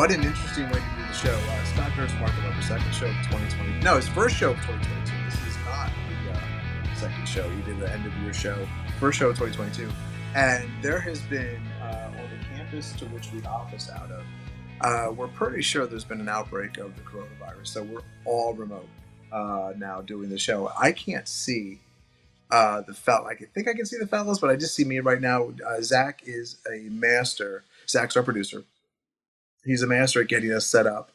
What an interesting way to do the show. Uh, Durst Market Over, second show of 2020. No, his first show of 2022. This is not the uh, second show. He did the end of year show, first show of 2022. And there has been, uh, on the campus to which we office out of, uh, we're pretty sure there's been an outbreak of the coronavirus. So we're all remote uh, now doing the show. I can't see uh, the felt. I think I can see the fellows, but I just see me right now. Uh, Zach is a master. Zach's our producer he's a master at getting us set up.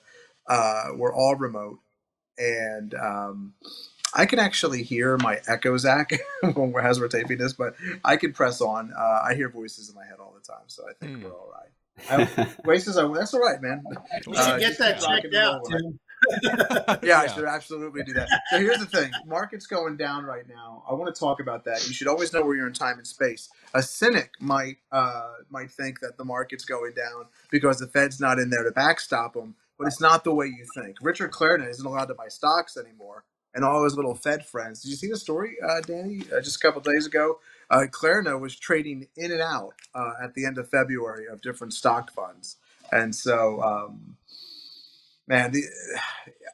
Uh, we're all remote, and um, I can actually hear my echo, Zach, when we're, as we're taping this. But I can press on. Uh, I hear voices in my head all the time, so I think Hmm. we're all right. I, voices are that's all right, man. You Uh, should get that checked out. Tim. Yeah, I should absolutely do that. So here's the thing: market's going down right now. I want to talk about that. You should always know where you're in time and space. A cynic might uh, might think that the market's going down because the Fed's not in there to backstop them, but it's not the way you think. Richard Clarida isn't allowed to buy stocks anymore, and all his little Fed friends. Did you see the story, uh, Danny? Uh, just a couple days ago, uh, Clarida was trading in and out uh, at the end of February of different stock funds, and so. Um, Man, the,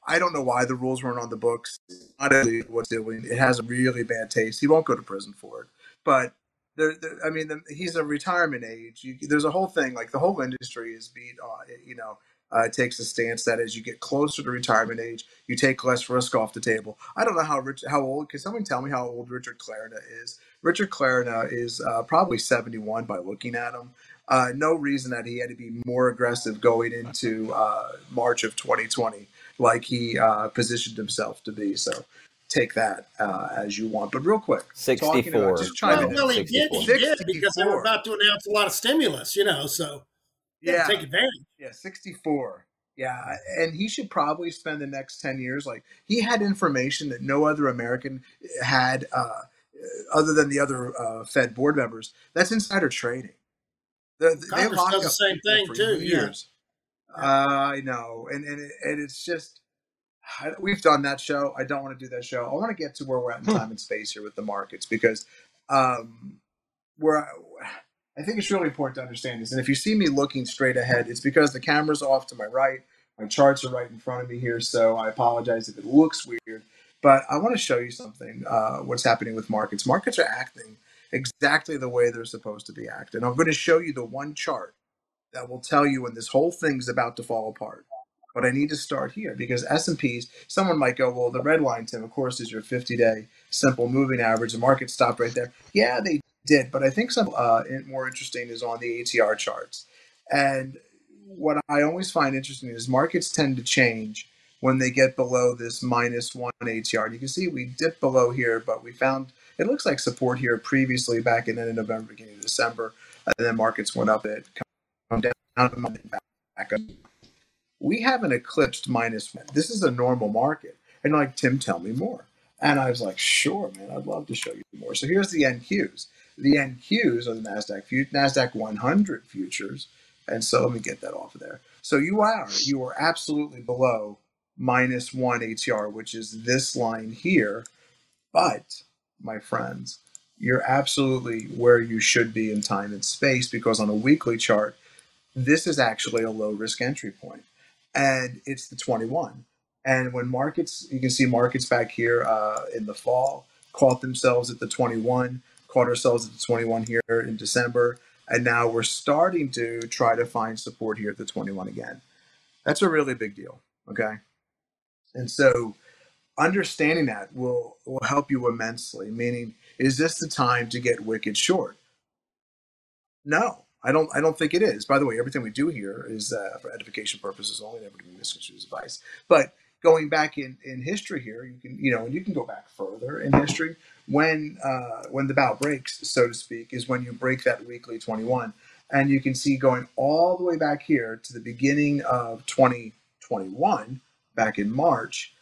I don't know why the rules weren't on the books. Not what's doing. It has a really bad taste. He won't go to prison for it. But there, there I mean, the, he's a retirement age. You, there's a whole thing like the whole industry is beat. Uh, you know, uh, takes a stance that as you get closer to retirement age, you take less risk off the table. I don't know how rich, how old. Can someone tell me how old Richard Clarida is? Richard Clarida is uh, probably 71 by looking at him. Uh, no reason that he had to be more aggressive going into uh, March of 2020, like he uh, positioned himself to be. So take that uh, as you want. But real quick, 64. about- just chime Well, in. well, he did. He did because they were about to announce a lot of stimulus, you know. So Yeah, take advantage. yeah, 64. Yeah, and he should probably spend the next 10 years like he had information that no other American had, uh, other than the other uh, Fed board members. That's insider trading. The, they Congress lock does the same thing too. Yeah. Years. I know, and and, it, and it's just I- we've done that show. I don't want to do that show. I want to get to where we're at in time and space here with the markets because um, where I, I think it's really important to understand this. And if you see me looking straight ahead, it's because the camera's off to my right. My charts are right in front of me here, so I apologize if it looks weird. But I want to show you something. Uh, what's happening with markets? Markets are acting exactly the way they're supposed to be acting. I'm going to show you the one chart that will tell you when this whole thing's about to fall apart. But I need to start here because S&Ps, someone might go, well, the red line, Tim, of course, is your 50-day simple moving average. The market stopped right there. Yeah, they did. But I think some uh, more interesting is on the ATR charts. And what I always find interesting is markets tend to change when they get below this minus one ATR. You can see we dipped below here, but we found it looks like support here previously back in the end of November, beginning of December, and then markets went up it, come down, back up. We have an eclipsed minus one. This is a normal market. And like, Tim, tell me more. And I was like, sure, man, I'd love to show you more. So here's the NQs. The NQs are the NASDAQ, NASDAQ 100 futures. And so let me get that off of there. So you are, you are absolutely below minus one ATR, which is this line here. But, my friends, you're absolutely where you should be in time and space because on a weekly chart, this is actually a low risk entry point and it's the 21 And when markets, you can see markets back here uh, in the fall caught themselves at the 21, caught ourselves at the 21 here in December, and now we're starting to try to find support here at the 21 again. That's a really big deal. Okay. And so understanding that will will help you immensely. Meaning, is this the time to get wicked short? No, I don't. I don't think it is. By the way, everything we do here is uh, for edification purposes only, never to be misconstrued as advice. But going back in, in history here, you can you know, and you can go back further in history when uh, when the bout breaks, so to speak, is when you break that weekly twenty one, and you can see going all the way back here to the beginning of twenty twenty one, back in March,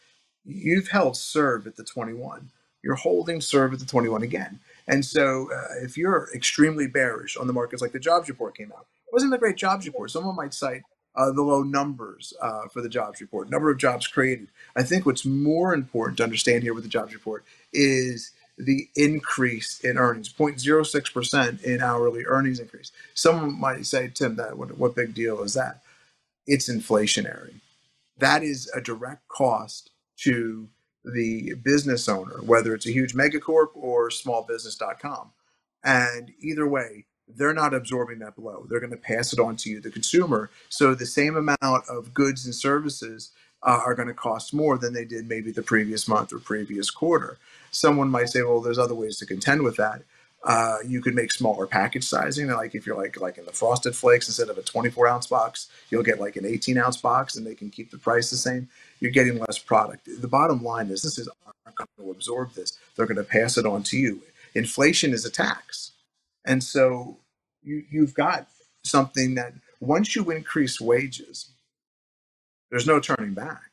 you've held serve at the twenty one. You're holding serve at the twenty one again. And so, uh, if you're extremely bearish on the markets, like the jobs report came out, it wasn't a great jobs report. Someone might cite uh, the low numbers uh, for the jobs report, number of jobs created. I think what's more important to understand here with the jobs report is the increase in earnings 0.06% in hourly earnings increase. Someone might say, Tim, that what, what big deal is that? It's inflationary. That is a direct cost to the business owner, whether it's a huge megacorp or smallbusiness.com. And either way, they're not absorbing that blow. They're going to pass it on to you, the consumer. So the same amount of goods and services uh, are going to cost more than they did maybe the previous month or previous quarter. Someone might say, well, there's other ways to contend with that. Uh, you could make smaller package sizing, like if you're like like in the frosted flakes, instead of a 24 ounce box, you'll get like an 18 ounce box, and they can keep the price the same. You're getting less product. The bottom line is, this is aren't going to absorb this. They're going to pass it on to you. Inflation is a tax, and so you you've got something that once you increase wages, there's no turning back.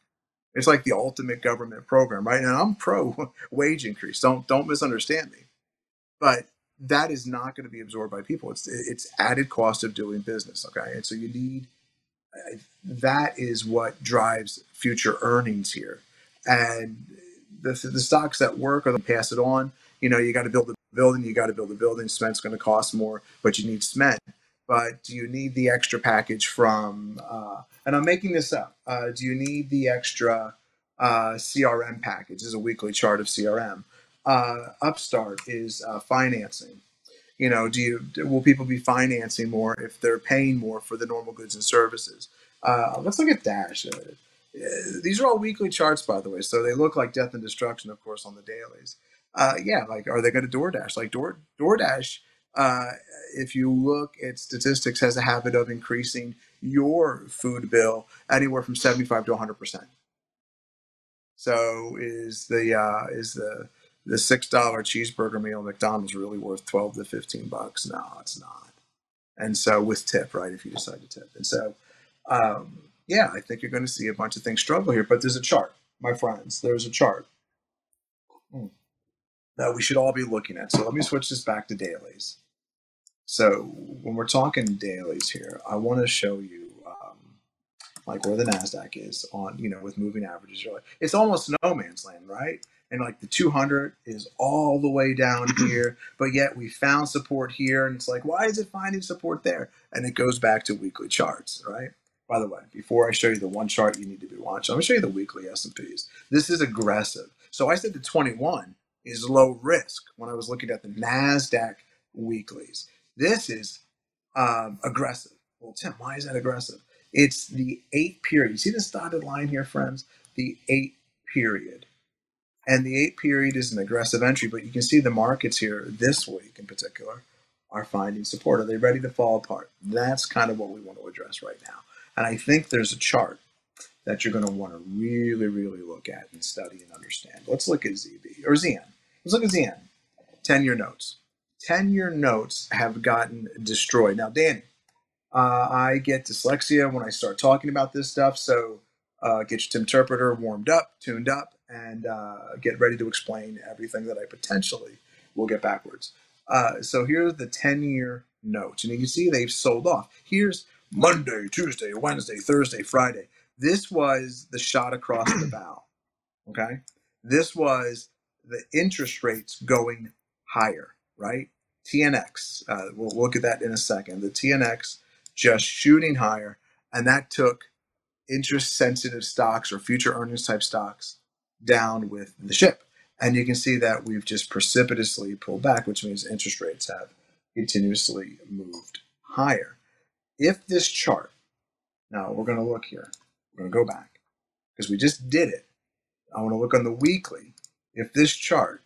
It's like the ultimate government program, right? And I'm pro wage increase. Don't don't misunderstand me. But that is not going to be absorbed by people. It's it's added cost of doing business. Okay, and so you need that is what drives future earnings here, and the the stocks that work are to pass it on. You know, you got to build a building. You got to build a building. Cement's going to cost more, but you need cement. But do you need the extra package from? Uh, and I'm making this up. Uh, do you need the extra uh, CRM package? This is a weekly chart of CRM. Uh, Upstart is uh, financing. You know do you will people be financing more if they're paying more for the normal goods and services? Uh, let's look at dash. Uh, these are all weekly charts by the way so they look like death and destruction of course on the dailies. Uh, yeah like are they going to doordash? Like Door, doordash uh, if you look at statistics has a habit of increasing your food bill anywhere from 75 to 100 percent. So is the is the the six dollar cheeseburger meal at McDonald's really worth twelve to fifteen bucks? No, it's not. And so with tip, right? If you decide to tip, and so um, yeah, I think you're going to see a bunch of things struggle here. But there's a chart, my friends. There's a chart hmm, that we should all be looking at. So let me switch this back to dailies. So when we're talking dailies here, I want to show you um, like where the Nasdaq is on, you know, with moving averages. It's almost no man's land, right? And like the 200 is all the way down here, but yet we found support here, and it's like, why is it finding support there? And it goes back to weekly charts, right? By the way, before I show you the one chart you need to be watching, I'm gonna show you the weekly S&Ps. This is aggressive. So I said the 21 is low risk when I was looking at the Nasdaq weeklies. This is um, aggressive. Well, Tim, why is that aggressive? It's the eight period. You see this dotted line here, friends? The eight period. And the eight period is an aggressive entry, but you can see the markets here this week in particular are finding support. Are they ready to fall apart? That's kind of what we want to address right now. And I think there's a chart that you're going to want to really, really look at and study and understand. Let's look at ZB or ZN. Let's look at ZN. 10 year notes. 10 year notes have gotten destroyed. Now, Danny, uh, I get dyslexia when I start talking about this stuff. So uh, get your interpreter warmed up, tuned up, and uh, get ready to explain everything that I potentially will get backwards. Uh, so here's the 10 year notes. And you can see they've sold off. Here's Monday, Tuesday, Wednesday, Thursday, Friday. This was the shot across the bow. Okay. This was the interest rates going higher, right? TNX, uh, we'll look at that in a second. The TNX just shooting higher, and that took interest sensitive stocks or future earnings type stocks down with the ship. And you can see that we've just precipitously pulled back, which means interest rates have continuously moved higher. If this chart, now we're going to look here, we're going to go back because we just did it. I want to look on the weekly. If this chart,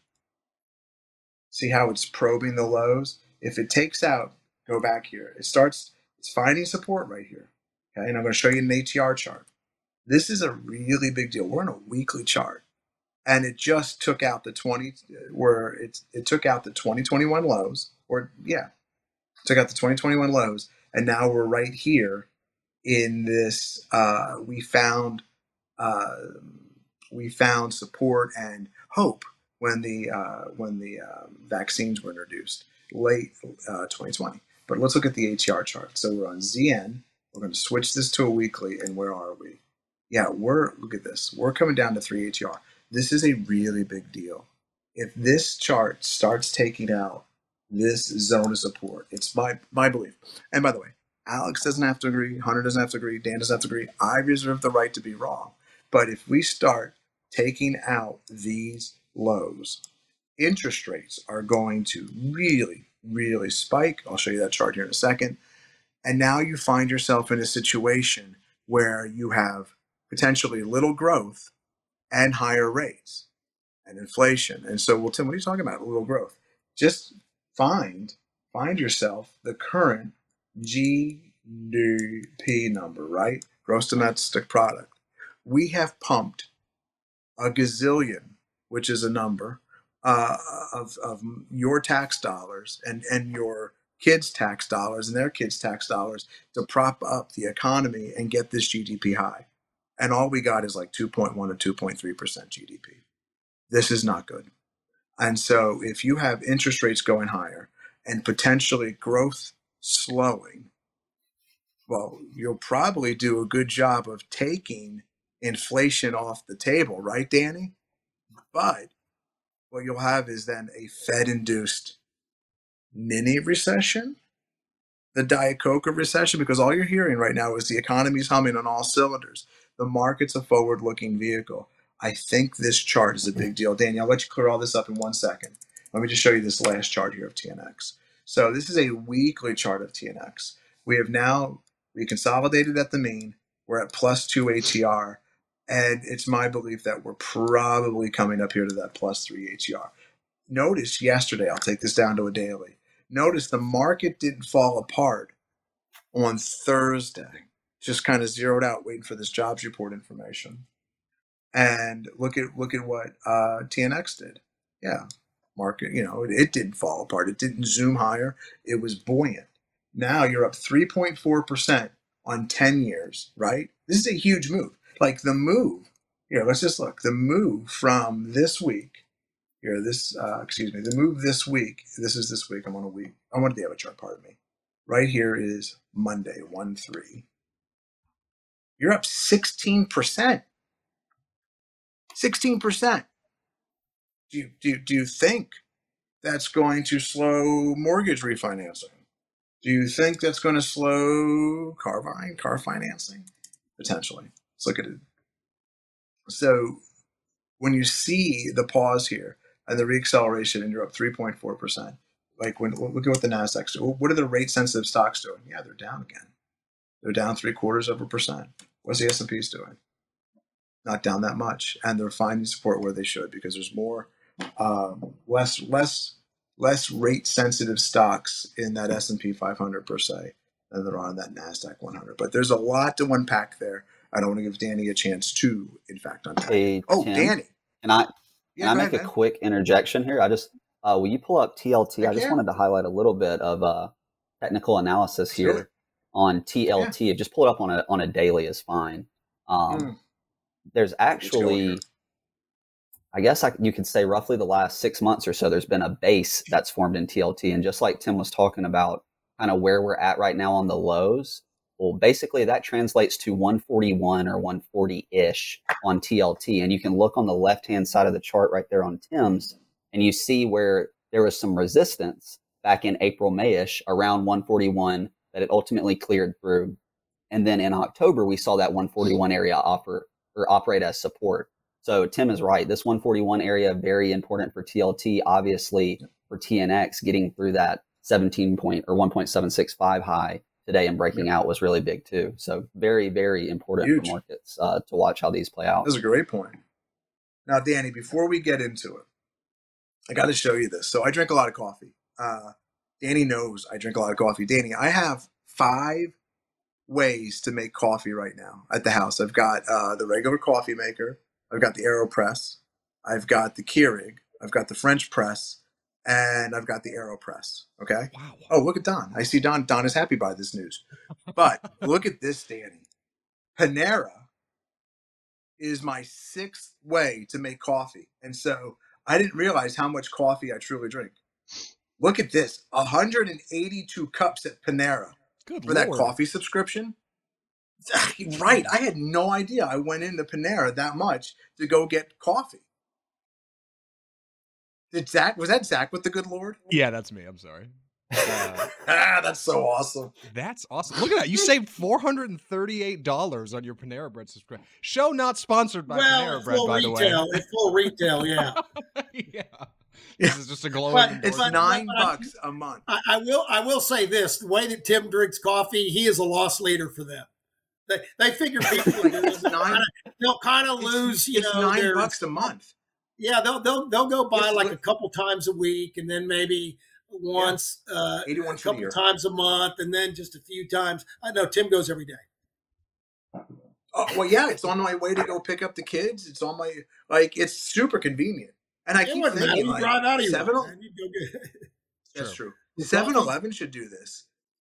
see how it's probing the lows? If it takes out, go back here. It starts, it's finding support right here. Okay, and I'm going to show you an ATR chart. This is a really big deal. We're on a weekly chart, and it just took out the 20, where it it took out the 2021 lows, or yeah, took out the 2021 lows, and now we're right here in this. Uh, we found uh, we found support and hope when the uh, when the um, vaccines were introduced late uh, 2020. But let's look at the ATR chart. So we're on ZN. We're going to switch this to a weekly, and where are we? Yeah, we're look at this. We're coming down to 3 ATR. This is a really big deal. If this chart starts taking out this zone of support, it's my my belief. And by the way, Alex doesn't have to agree. Hunter doesn't have to agree. Dan doesn't have to agree. I reserve the right to be wrong. But if we start taking out these lows, interest rates are going to really, really spike. I'll show you that chart here in a second. And now you find yourself in a situation where you have potentially little growth and higher rates and inflation. And so, well, Tim, what are you talking about? Little growth. Just find find yourself the current GDP number, right? Gross domestic product. We have pumped a gazillion, which is a number, uh, of, of your tax dollars and, and your kids' tax dollars and their kids' tax dollars to prop up the economy and get this GDP high. And all we got is like 2.1 to 2.3% GDP. This is not good. And so if you have interest rates going higher and potentially growth slowing, well, you'll probably do a good job of taking inflation off the table, right, Danny? But what you'll have is then a Fed induced mini recession, the Diet Coke recession, because all you're hearing right now is the economy's humming on all cylinders. The market's a forward looking vehicle. I think this chart is a big deal. Danny, I'll let you clear all this up in one second. Let me just show you this last chart here of TNX. So this is a weekly chart of TNX. We have now we consolidated at the mean. We're at plus two ATR. And it's my belief that we're probably coming up here to that plus three ATR. Notice yesterday, I'll take this down to a daily. Notice the market didn't fall apart on Thursday, just kind of zeroed out, waiting for this jobs report information. And look at look at what uh, TNX did. Yeah, market, you know, it, it didn't fall apart. It didn't zoom higher. It was buoyant. Now you're up 3.4% on 10 years, right? This is a huge move. Like the move, here, let's just look. The move from this week, here, this, uh, excuse me, the move this week, this is this week, I'm on a week, I'm on the other chart, pardon me. Right here is Monday, 1 3. You're up 16%. 16%. Do you, do, you- do you think that's going to slow mortgage refinancing? Do you think that's going to slow car buying, car financing? Potentially. Let's look at it. So when you see the pause here and the reacceleration and you're up 3.4%, like when look at what the Nasdaq's doing. What are the rate sensitive stocks doing? Yeah, they're down again. They're down three quarters of a percent. What's the S&P's doing? Not down that much, and they're finding support where they should because there's more, um, less, less, less rate sensitive stocks in that S&P 500 per se than there are in that Nasdaq 100. But there's a lot to unpack there. I don't want to give Danny a chance to, in fact, unpack. Hey, oh, Tim, Danny. Can I Yeah, can I make ahead, a man. quick interjection here? I just uh, will you pull up TLT? I Heck just wanted to highlight a little bit of uh, technical analysis it. here on TLT. Just pull it up on a on a daily is fine. Um, Mm. There's actually. I guess I, you could say roughly the last six months or so, there's been a base that's formed in TLT, and just like Tim was talking about, kind of where we're at right now on the lows. Well, basically that translates to 141 or 140 ish on TLT. And you can look on the left hand side of the chart right there on Tim's, and you see where there was some resistance back in April, Mayish around 141 that it ultimately cleared through. And then in October, we saw that 141 area offer or operate as support. So Tim is right. This 141 area very important for TLT. Obviously, for TNX, getting through that 17 point or 1.765 high today and breaking out was really big too. So very very important Huge. for markets uh, to watch how these play out. That's a great point. Now, Danny, before we get into it, I got to show you this. So I drink a lot of coffee. Uh, Danny knows I drink a lot of coffee. Danny, I have five ways to make coffee right now at the house. I've got uh, the regular coffee maker. I've got the AeroPress. I've got the Keurig. I've got the French press, and I've got the AeroPress. Okay. Wow. Oh, look at Don. I see Don. Don is happy by this news. But look at this, Danny. Panera is my sixth way to make coffee. And so I didn't realize how much coffee I truly drink. Look at this 182 cups at Panera Good for that coffee subscription. right. I had no idea I went into Panera that much to go get coffee. Did Zach, was that Zach with the good Lord? Yeah, that's me. I'm sorry. Uh, ah, that's so awesome. that's awesome. Look at that. You saved four hundred and thirty-eight dollars on your Panera Bread subscription. Show not sponsored by well, Panera Bread, full by retail. The way. It's full retail, yeah. yeah. This is just a glowing. But It's But- nine but bucks a month. I, I will. I will say this: the way that Tim drinks coffee, he is a loss leader for them. They they figure people are doing It's nine, they'll kind of it's- lose. You it's know, nine their- bucks a month. Yeah, they'll they'll they'll go by Yes, like look- a couple times a week, and then maybe once, uh, a couple year. times a month, and then just a few times. I know Tim goes every day. Oh, well, yeah, it's on my way to go pick up the kids. It's on my like it's super convenient. And I It keep wouldn't matter. thinking You like drive out of here. seven. man. You go get- That's true. The 7-Eleven should do this.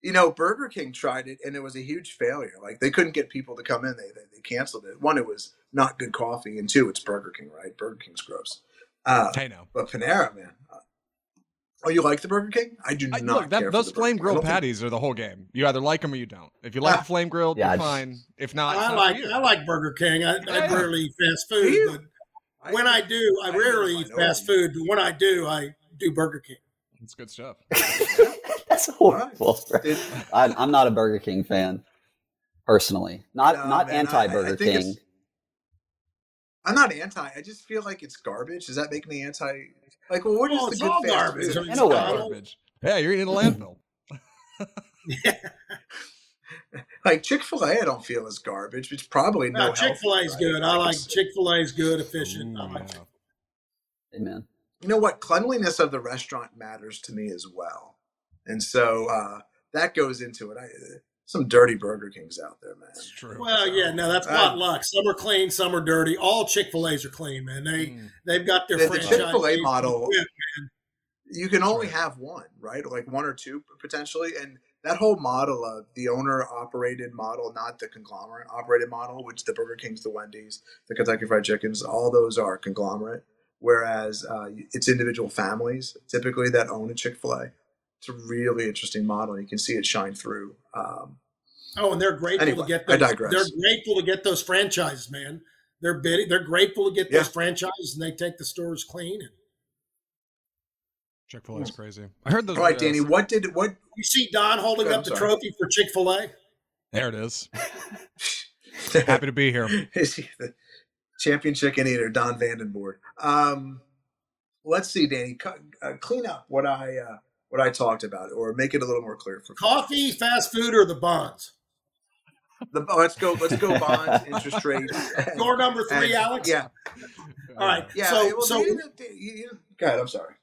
You know, Burger King tried it and it was a huge failure. Like they couldn't get people to come in. They they, they canceled it. One, it was not good coffee, and two, it's Burger King, right? Burger King's gross. Uh, Hey now. but Panera, man. uh, Oh, you like the Burger King? I do I, not look, that, care. for those the flame King. Grilled don't think- patties are the whole game. You either like them or you don't. If you like Ah. the flame grilled, Yeah, you're just- fine. If not, I not like. I like Burger King. I, I Yeah. rarely eat fast Do food, you? but when I do, I I rarely eat fast food. But when I do, I do Burger King. It's good stuff. That's horrible. Did- I'm, I'm not a Burger King fan, personally. Not No, not man, anti Burger think it's- King. I'm not anti. I just feel like it's garbage. Does that make me anti? Like, well, what is Well, the it's good all fast garbage. food? I mean, In a way. Garbage. Yeah, you're eating a landfill. Like Chick Fil A, I don't feel is garbage. It's probably no. No, Chick Fil A is right? good. I like Chick Fil A is good, efficient. I Ooh, like yeah. Amen. You know what? Cleanliness of the restaurant matters to me as well, and so uh, that goes into it. I, some dirty Burger Kings out there, man. It's true. Well, yeah, no, that's Uh, potluck. Some are clean, some are dirty. All Chick Fil A's are clean, man. They Mm. they've got their The, the. Chick Fil A model, Yeah, you can only right. have one, right? Like one or two potentially, and that whole model of the owner operated model, not the conglomerate operated model, which the Burger Kings, the Wendy's, the Kentucky Fried Chickens, all those are conglomerate. Whereas uh, it's individual families typically that own a Chick Fil A. It's a really interesting model. You can see it shine through. Um, Oh, and they're grateful Anyway, to get those. I digress. They're grateful to get those franchises, man. They're bidding, They're grateful to get Yeah. those franchises, and they take the stores clean. And Chick Fil A is crazy. I heard those. all right, uh, Danny, what did what? you see Don holding Good, up I'm the sorry. trophy for Chick Fil A. There it is. Happy to be here. Is he the champion chicken eater, Don Vandenborg? Um, let's see, Danny, cu- uh, clean up what I uh, what I talked about, or make it a little more clear for Coffee, fast food, or the bonds. The, oh, let's go. Let's go. Bonds, interest rates. Door number three, and- Alex. Yeah, All right. yeah. so, well, so you- you- you- go ahead. I'm sorry.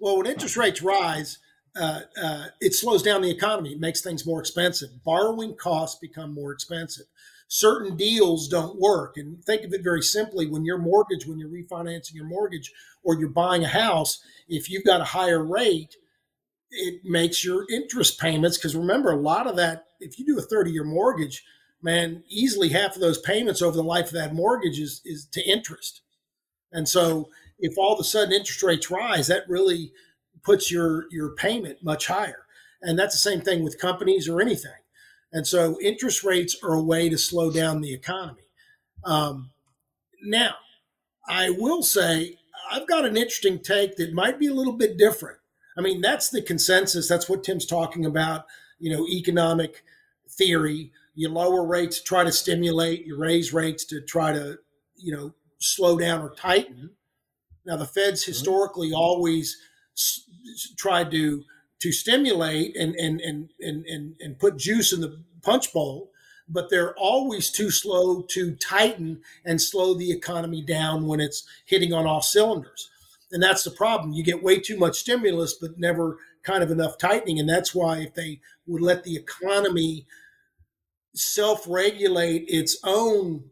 Well, when interest rates rise, uh, uh, it slows down the economy. It makes things more expensive. Borrowing costs become more expensive. Certain deals don't work. And think of it very simply when your mortgage, when you're refinancing your mortgage or you're buying a house, if you've got a higher rate, it makes your interest payments. Because remember, a lot of that, if you do a 30 year mortgage, man, easily half of those payments over the life of that mortgage is, is to interest. And so if all of a sudden interest rates rise, that really puts your your payment much higher. And that's the same thing with companies or anything. And so interest rates are a way to slow down the economy. Um, now, I will say I've got an interesting take that might be a little bit different. I mean, that's the consensus. That's what Tim's talking about. You know, economic theory. you lower rates to try to stimulate, you raise rates to try to, you know, slow down or tighten. Now the Fed's historically hmm. always s- s- tried to to stimulate and and and and and, and put juice in the punch bowl, but they're always too slow to tighten and slow the economy down when it's hitting on all cylinders. And that's the problem. You get way too much stimulus, but never kind of enough tightening. And that's why if they would let the economy self regulate its own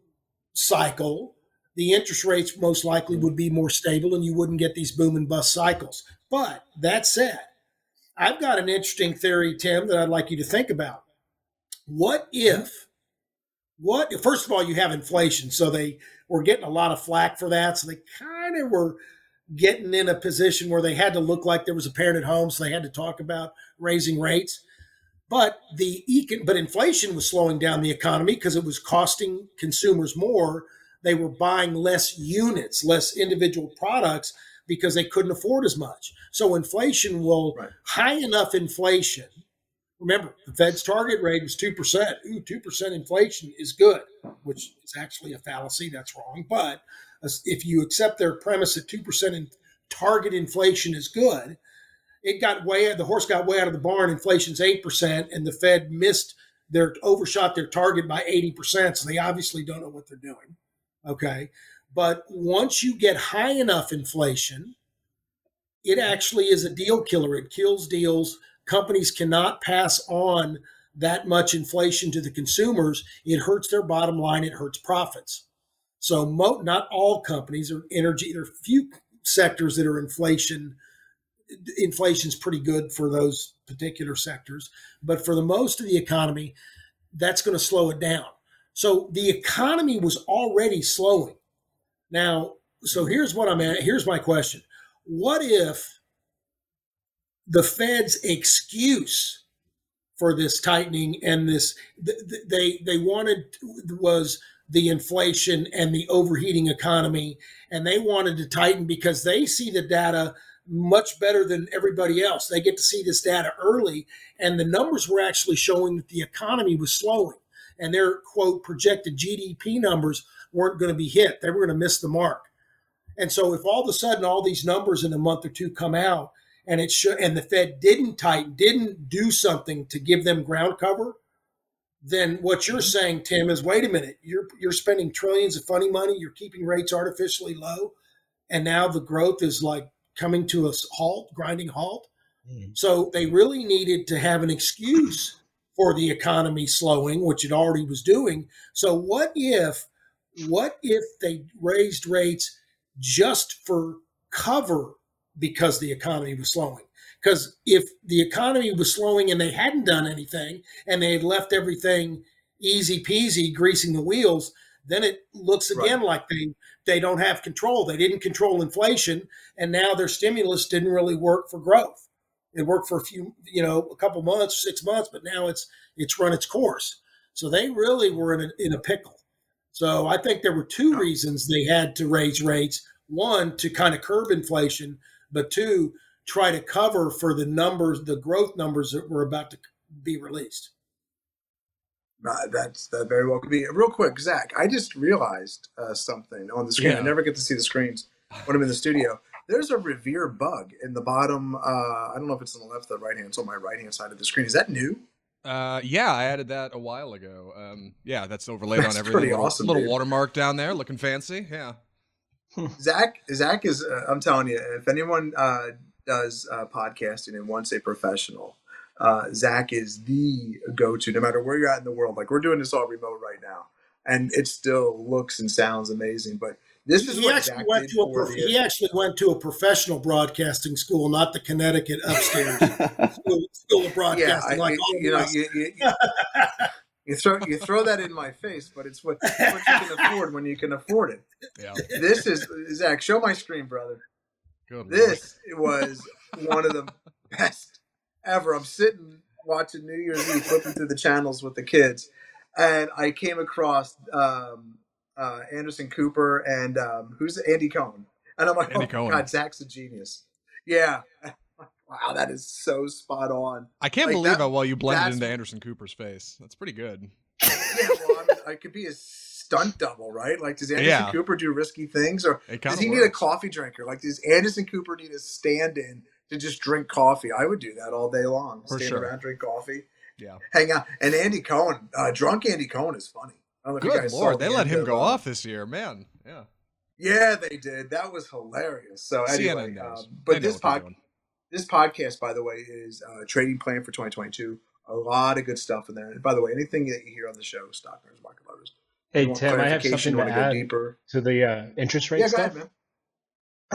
cycle, the interest rates most likely would be more stable and you wouldn't get these boom and bust cycles. But that said, I've got an interesting theory, Tim, that I'd like you to think about. What if, what, first of all, you have inflation. So they were getting a lot of flack for that. So they kind of were getting in a position where they had to look like there was a parent at home. So they had to talk about raising rates. But the econ- but inflation was slowing down the economy because it was costing consumers more. They were buying less units, less individual products because they couldn't afford as much. So inflation will Right. high enough inflation. Remember, the Fed's target rate was two percent. Ooh, two percent inflation is good, which is actually a fallacy. That's wrong. But if you accept their premise that two percent in target inflation is good, it got way the horse got way out of the barn. Inflation's eight percent, and the Fed missed their overshot their target by eighty percent. So they obviously don't know what they're doing. Okay, but once you get high enough inflation, it actually is a deal killer. It kills deals. Companies cannot pass on that much inflation to the consumers. It hurts their bottom line. It hurts profits. So mo- not all companies are energy. There are few sectors that are inflation inflation's pretty good for those particular sectors. But for the most of the economy, that's going to slow it down. So the economy was already slowing. Now, so mm-hmm. here's what I'm at. Here's my question. What if the Fed's excuse for this tightening and this th- th- they they wanted was the inflation and the overheating economy and they wanted to tighten because they see the data much better than everybody else. They get to see this data early, and the numbers were actually showing that the economy was slowing, and their quote projected GDP numbers weren't going to be hit. They were going to miss the mark. And so, if all of a sudden all these numbers in a month or two come out, and it should, and the Fed didn't tighten, didn't do something to give them ground cover, then what you're mm-hmm. saying, Tim, is wait a minute, you're you're spending trillions of funny money, you're keeping rates artificially low, and now the growth is like coming to a halt, grinding halt. Mm-hmm. So they really needed to have an excuse for the economy slowing, which it already was doing. So what if what if they raised rates just for cover because the economy was slowing? Because if the economy was slowing and they hadn't done anything and they had left everything easy peasy, greasing the wheels, then it looks again like they they don't have control. They didn't control inflation, and now their stimulus didn't really work for growth. It worked for a few, you know, a couple months, six months, but now it's it's run its course. So they really were in a, in a pickle. So I think there were two reasons they had to raise rates: one to kind of curb inflation, but two try to cover for the numbers, the growth numbers that were about to be released. Uh, that's that very well could be. Real quick, Zach, I just realized uh, something on the screen. I never get to see the screens when I'm in the studio. There's a Revere bug in the bottom. Uh, I don't know if it's on the left or the right hand. It's on my right hand side of the screen. Is that new? Uh, yeah, I added that a while ago. Um, yeah, that's overlaid That's on everything. pretty little, awesome, little dude. watermark down there, looking fancy. Yeah. Zach, Zach is. Uh, I'm telling you, if anyone uh, does uh, podcasting and wants a professional, uh, Zach is the go-to. No matter where you're at in the world, like we're doing this all remote right now, and it still looks and sounds amazing. But this is he what actually went to a prof- he actually went to a professional broadcasting school, not the Connecticut upstairs school, school of yeah, broadcasting. I, like you, all you know, you, you, you- you throw you throw that in my face, but it's what, what you can afford when you can afford it. Yeah. This is Zach. Show my screen, brother. Good. This was one of the best ever. I'm sitting watching New Year's Eve, flipping through the channels with the kids, and I came across um, uh, Anderson Cooper and um, who's Andy Cohen, and I'm like, Andy oh Cohen. God, Zach's a genius. Yeah, wow, that is so spot on. I can't Like believe that- how well you blended into Anderson Cooper's face. That's pretty good. Yeah, well, I, mean, I could be a stunt double, right? Like, does Anderson Yeah. Cooper do risky things, or does he need a coffee drinker? Like, does Anderson Cooper need a stand-in to just drink coffee? I would do that all day long. For Stand sure. around, drink coffee, Yeah. hang out. And Andy Cohen, uh, drunk Andy Cohen is funny. I don't know if you Good guys saw lord, the they let him go uh, off this year, man. Yeah. Yeah, they did. That was hilarious. So anyway, CNN knows. um, but this what they're pod, doing. this podcast, by the way, is uh, trading plan for 2022. A lot of good stuff in there. And by the way, anything that you hear on the show, stock owners, market lovers. Hey you Tim, I have clarification, something you to wanna go add deeper. to the uh, interest rate Yeah, go stuff. ahead,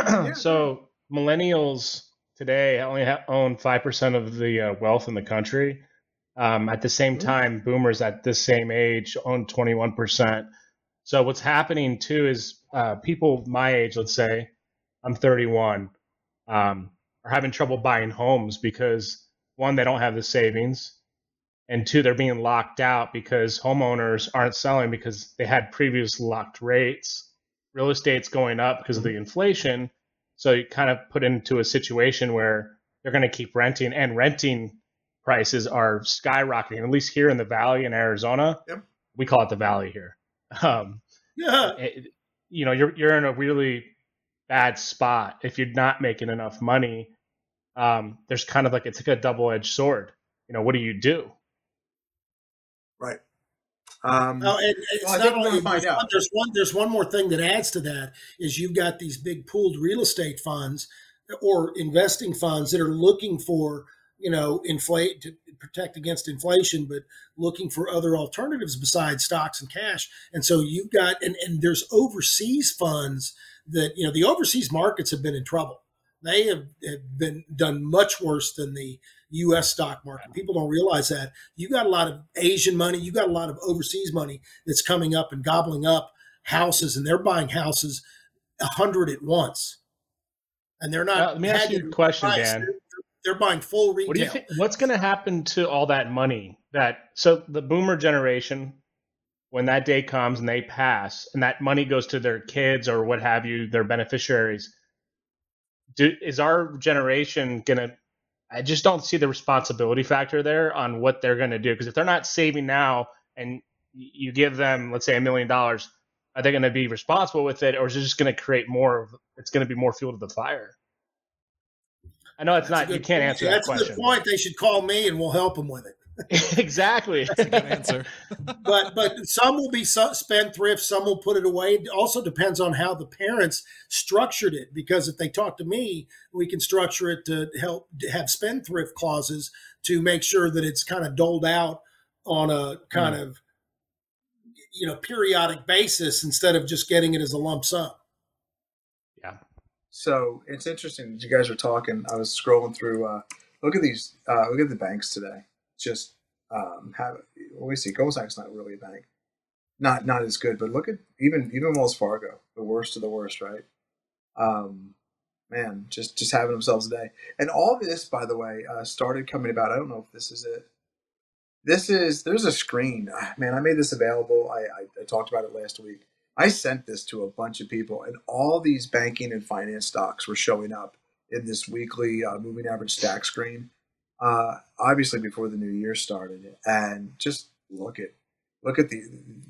man. Yeah, so millennials today only ha- own five percent of the uh, wealth in the country. Um, at the same Mm-hmm. time, boomers at this same age own twenty one percent. So what's happening too is uh, people my age, let's say, I'm 31, um, are having trouble buying homes because one, they don't have the savings, and two, they're being locked out because homeowners aren't selling because they had previous locked rates. Real estate's going up because of the inflation, so you kind of put into a situation where they're going to keep renting, and renting prices are skyrocketing. At least here in the Valley in Arizona, Yep. we call it the Valley here. Um, Yeah. it- you know you're you're in a really bad spot if you're not making enough money um there's kind of like it's like a double-edged sword you know what do you do Right. Um, Oh, and it's Well, not only gonna find there's out. one, there's one there's one more thing that adds to that is you've got these big pooled real estate funds or investing funds that are looking for you know inflate to protect against inflation, but looking for other alternatives besides stocks and cash. And so you've got and and there's overseas funds that you know the overseas markets have been in trouble. They have, have been done much worse than the U.S. stock market. People don't realize that. you've got a lot of Asian money. You've got a lot of overseas money that's coming up and gobbling up houses, and they're buying houses a hundred at once, and they're not. Let me ask you a question. Dan. They're, buying full retail. what do you think what's going to happen to all that money that so the boomer generation when that day comes and they pass and that money goes to their kids or what have you their beneficiaries do, is our generation going to I just don't see the responsibility factor there on what they're going to do because if they're not saving now and you give them let's say a million dollars are they going to be responsible with it or is it just going to create more of it's going to be more fuel to the fire I know it's That's not you can't point. answer That's that a question good point. They should call me, and we'll help them with it. exactly That's a good answer. but but some will be so- spendthrift, some will put it away. It also depends on how the parents structured it. Because if they talk to me, we can structure it to help to have spendthrift clauses to make sure that it's kind of doled out on a kind mm. of you know periodic basis instead of just getting it as a lump sum. So it's interesting that you guys are talking. I was scrolling through. Uh, look at these. Uh, look at the banks today. Just um, have. Well, we see Goldman Sachs not really a bank. Not not as good, but look at even even Wells Fargo, the worst of the worst, right? Um, man, just just having themselves a day. And all this, by the way, uh, started coming about. I don't know if this is it. This is there's a screen. Ah, Man, I made this available. I, I, I talked about it last week. I sent this to a bunch of people, and all these banking and finance stocks were showing up in this weekly uh, moving average stack screen. Uh, obviously, before the new year started, and just look at look at the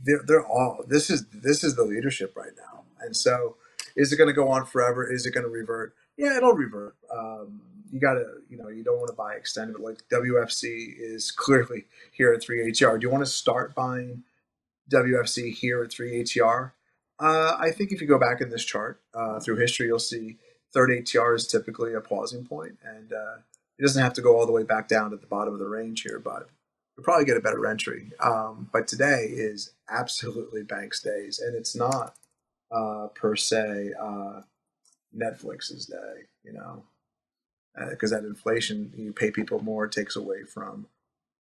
they're, they're all this is this is the leadership right now. And so, is it going to go on forever? Is it going to revert? Yeah, it'll revert. Um, you got to you know you don't want to buy extended. Like WFC is clearly here at three ATR. Do you want to start buying? WFC here at 3 ATR. Uh, I think if you go back in this chart uh, through history, you'll see third ATR is typically a pausing point, and uh, it doesn't have to go all the way back down to the bottom of the range here, but you'll probably get a better entry. Um, but today is absolutely banks days, and it's not uh, per se uh, Netflix's day, you know, because that inflation, you pay people more, takes away from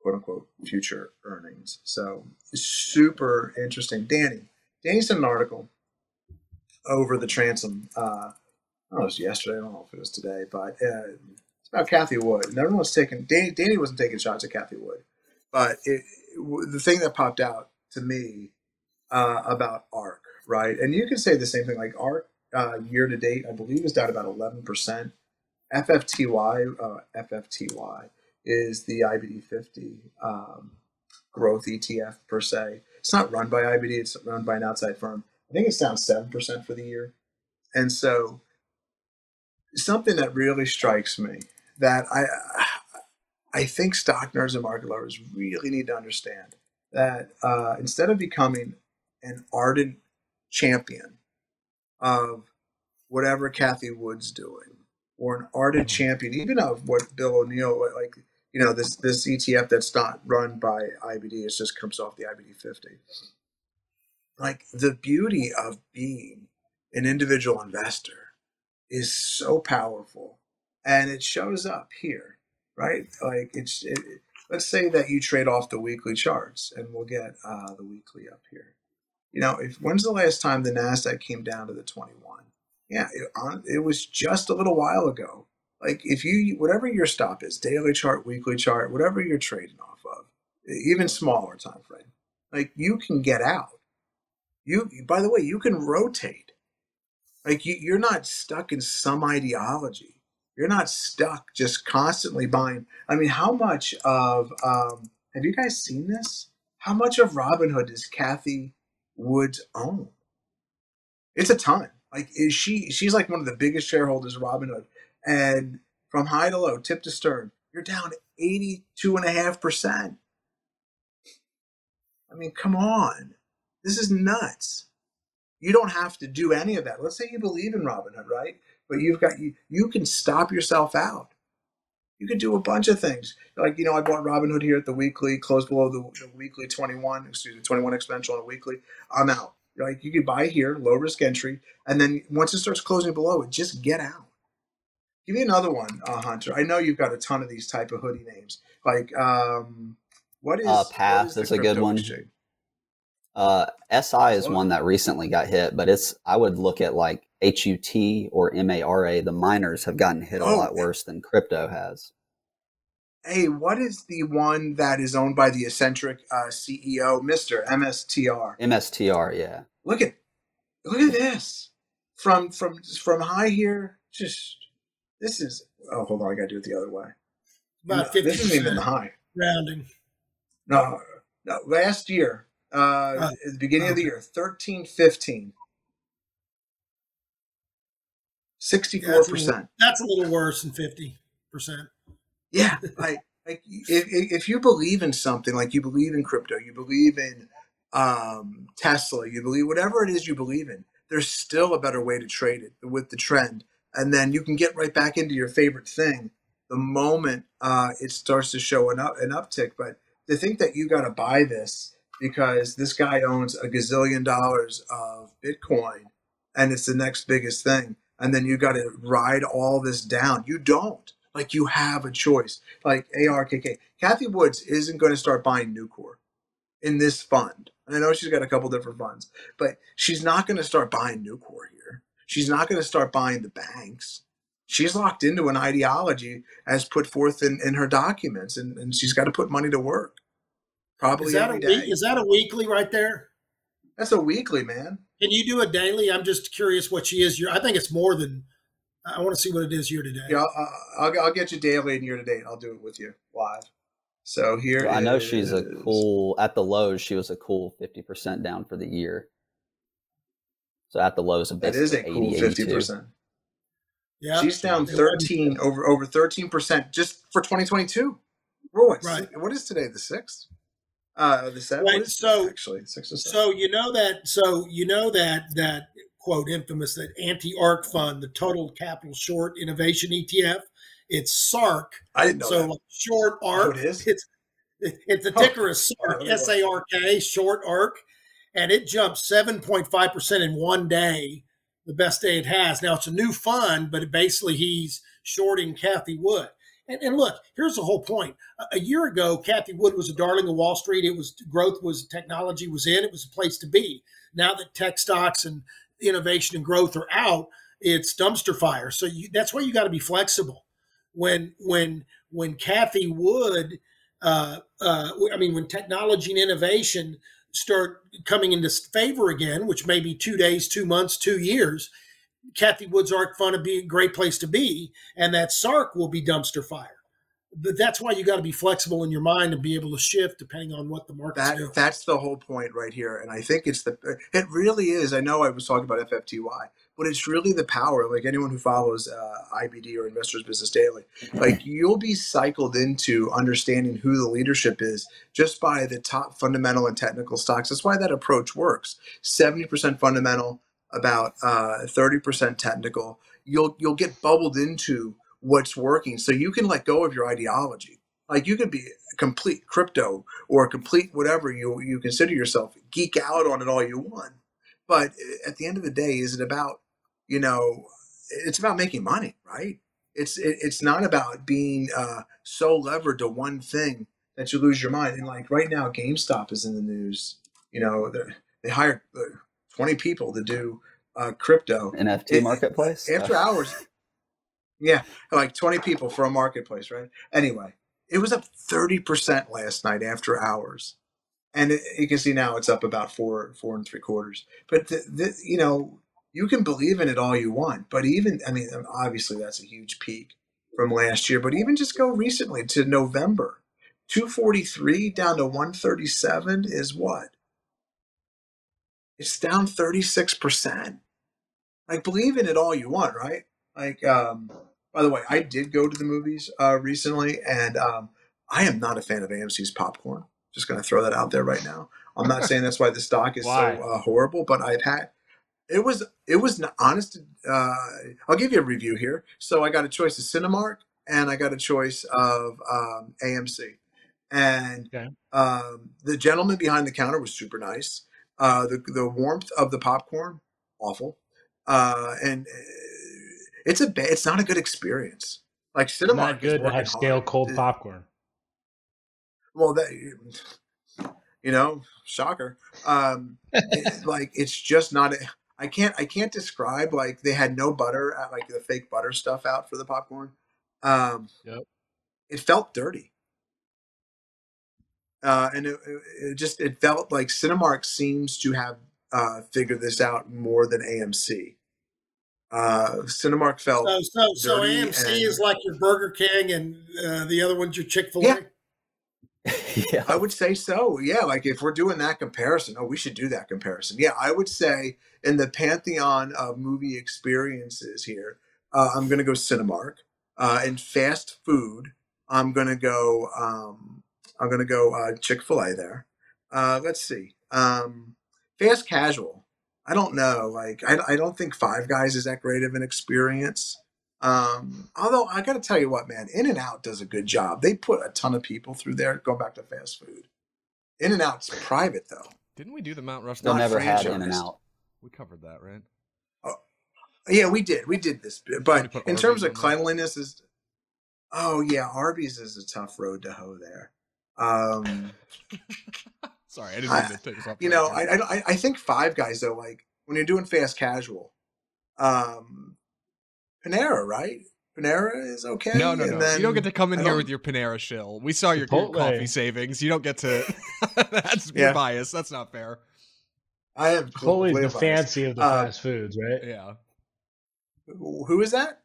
quote unquote future earnings. So super interesting. Danny, Danny sent an article over the transom. Uh, I don't know if it was yesterday. I don't know if it was today, but uh, it's about Cathie Wood. And everyone's taking Danny. Danny wasn't taking shots at Cathie Wood, but it, it- the thing that popped out to me uh, about ARK, right? And you can say the same thing. Like ARK uh, year to date, I believe is down about eleven percent. FFTY, uh, FFTY is the IBD 50. Um, growth ETF per se. It's not run by IBD; it's run by an outside firm. I think it's down seven percent for the year, and so something that really strikes me that I I think stock nerds and market lovers really need to understand that uh, instead of becoming an ardent champion of whatever Cathie Wood's doing, or an ardent champion even of what Bill O'Neil like you know this this ETF that's not run by IBD, it just comes off the IBD 50. Like the beauty of being an individual investor is so powerful, and it shows up here, right? Like it's it, let's say that you trade off the weekly charts, and we'll get uh, the weekly up here. You know, if when's the last time the Nasdaq came down to the 21? Yeah, it, it was just a little while ago. Like if you whatever your stop is, daily chart, weekly chart, whatever you're trading off of, even smaller time frame, like you can get out. You by the way, you can rotate. Like you, you're not stuck in some ideology. You're not stuck just constantly buying. I mean, how much of um, have you guys seen this? How much of Robinhood does Cathie Woods own? It's a ton. Like is she she's like one of the biggest shareholders of Robinhood. And from high to low, tip to stern, you're down 82.5%. I mean, come on. This is nuts. You don't have to do any of that. Let's say you believe in Robinhood, right? But you've got you you can stop yourself out. You can do a bunch of things. Like, you know, I bought Robinhood here at the weekly, closed below the, the weekly 21, excuse me, 21 exponential on a weekly. I'm out. Like you could buy here, low risk entry, and then once it starts closing below it, just get out. Give me another one, uh, Hunter. I know you've got a ton of these type of hoodie names. Like, um, what is Uh, what Path is the a good one. exchange? Uh, SI is one that recently got hit, but it's I would look at like HUT or MARA. The miners have gotten hit a Oh, lot worse than crypto has. hey, what is the one that is owned by the eccentric uh, CEO, Mister MSTR? MSTR, yeah. Look at, look at this. From from from high here, just this is. Oh, hold on, I got to do it the other way. About fifty this isn't even the high. rounding. No, no. Last year, uh, Oh, at the beginning of the year, 13, 15. Yeah, 64%. that's a little worse than fifty percent. Yeah, like like if, if if you believe in something, like you believe in crypto, you believe in um, Tesla, you believe whatever it is you believe in, there's still a better way to trade it with the trend, and then you can get right back into your favorite thing the moment uh, it starts to show an up an uptick. But to think that you got to buy this because this guy owns a gazillion dollars of Bitcoin and it's the next biggest thing, and then you got to ride all this down, you don't. Like you have a choice. Like ARKK. Cathie Woods isn't going to start buying Nucor in this fund. And I know she's got a couple different funds, but she's not going to start buying Nucor. She's not going to start buying the banks. She's locked into an ideology as put forth in, in her documents, and, and she's got to put money to work. Probably Is that a week, day. is that a weekly right there? That's a weekly, man. Can you do a daily? I'm just curious what she is. Year. I think it's more than. I want to see what it is year to date. Yeah, I'll, I'll, I'll get you daily and year to date. I'll do it with you live. So here So I know she's a cool at the lows. She was a cool fifty percent down for the year. So at the lows of That is a basically cool 80, fifty 82. percent. Yeah, She's down thirteen over over thirteen percent just for twenty twenty two. What? Right. What is today? The sixth? Uh, the seventh. Right, What is so- actually six or seven? So you know that. So you know that that quote infamous that anti-ARK fund, the Tuttle Capital Short Innovation ETF. It's SARK. I didn't know so that. like short Oh, ARK. it is? It's it's the Oh. ticker is SARK. Oh, S A R K. Short ARK, and it jumped seven point five percent in one day. The best day it has. Now it's a new fund, but basically he's shorting Cathie Wood. And, and look, here's the whole point. A, a year ago, Cathie Wood was a darling of Wall Street. It was growth was technology was in. It was a place to be. Now that tech stocks and innovation and growth are out, it's dumpster fire. So you, that's why you got to be flexible. When when when Cathie Wood, uh, uh, I mean, when technology and innovation start coming into favor again, which may be two days, two months, two years, Cathie Wood's ARK Fund would be a great place to be, and that Sark will be dumpster fire. That's why you got to be flexible in your mind and be able to shift depending on what the market. That doing. that's the whole point right here, and I think it's the it really is. I know I was talking about FFTY, but it's really the power. Like anyone who follows uh, IBD or Investors Business Daily, like you'll be cycled into understanding who the leadership is just by the top fundamental and technical stocks. That's why that approach works. Seventy percent fundamental, about uh, thirty percent technical. You'll you'll get bubbled into what's working, so you can let go of your ideology. Like you could be a complete crypto or a complete whatever you you consider yourself, geek out on it all you want. But at the end of the day, is it about you know? It's about making money, right? It's it, it's not about being uh, so levered to one thing that you lose your mind. And like right now, GameStop is in the news. You know, they're- hired uh, twenty people to do uh, crypto NFT It- marketplace. after hours. Yeah, like 20 people for a marketplace, right? Anyway, it was up 30% last night after hours. And it, you can see now it's up about four, four and three quarters. But, the, the, you know, you can believe in it all you want. But even, I mean, obviously that's a huge peak from last year. But even just go recently to November, 243 down to 137 is what? It's down 36%. Like, believe in it all you want, right? Like, um, by the way, I did go to the movies uh, recently, and um, I am not a fan of AMC's popcorn. Just going to throw that out there right now. I'm not saying that's why the stock is Why? so uh, horrible, but I've had it was it was n- honest. Uh, I'll give you a review here. So I got a choice of Cinemark, and I got a choice of um, AMC, and Okay. um, the gentleman behind the counter was super nice. Uh, the the warmth of the popcorn, awful, uh, and uh, it's a ba- it's not a good experience. Like It's Cinemark not good to have stale hard. cold popcorn. well, that you know, shocker. Um, it- like it's just not. A, I can't. I can't describe. Like they had no butter, uh, like the fake butter stuff out for the popcorn. Um, Yep. It felt dirty, uh, and it, it it just it felt like Cinemark seems to have uh, figured this out more than AMC. Uh, Cinemark felt So, so, so dirty AMC and- is like your Burger King, and uh, the other one's your Chick Fil A. Yeah. yeah. I would say so. Yeah, like if we're doing that comparison, oh, we should do that comparison. Yeah, I would say in the pantheon of movie experiences here, uh, I'm going to go Cinemark. Uh, in fast food, I'm going to go. Um, I'm going to go uh, Chick Fil A there. Uh, let's see. Um, fast casual. I don't know. Like I, I don't think Five Guys is that great of an experience. Um, although I got to tell you what, man, In and Out does a good job. They put a ton of people through there. Going back to fast food, In and Out's private though. Didn't we do the Mount Still Rushmore? not never had In and. Out. We covered that, right? Yeah, we did. We did this, but put in terms of cleanliness, is oh yeah, Arby's is a tough road to hoe there. Um, Sorry, I didn't I- mean to take us off. you know. I, I I think Five Guys though, like when you're doing fast casual, um, Panera, right? Panera is okay. no, no, and no. then you don't get to come in here with your Panera shill. We saw your, your coffee savings. You don't get to. That's Yeah. bias. That's not fair. I have Chipotle the biased. fancy of the Uh, fast foods, right? Yeah. Who is that?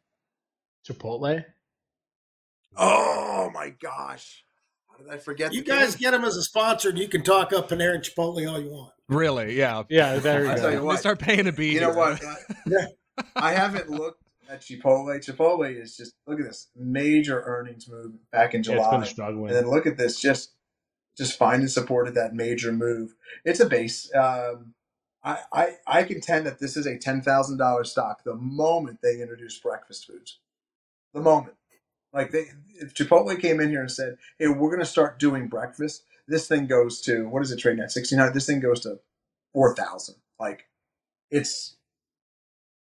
Chipotle. Oh my gosh! How did I forget? You guys kid? get them as a sponsor, and you can talk up Panera and Chipotle all you want. Really? Yeah. Yeah, there you I'll tell you what. They start paying a beat. You know what? I, I haven't looked at Chipotle. Chipotle is just look at this major earnings move back in Yeah, it's been July, struggling. and then look at this just just finding support at that major move. It's a base. Um, I, I I contend that this is a ten thousand dollars stock the moment they introduce breakfast foods. The moment, like they, if Chipotle came in here and said, "Hey, we're going to start doing breakfast," this thing goes to what is it trading at sixteen hundred? This thing goes to four thousand. Like it's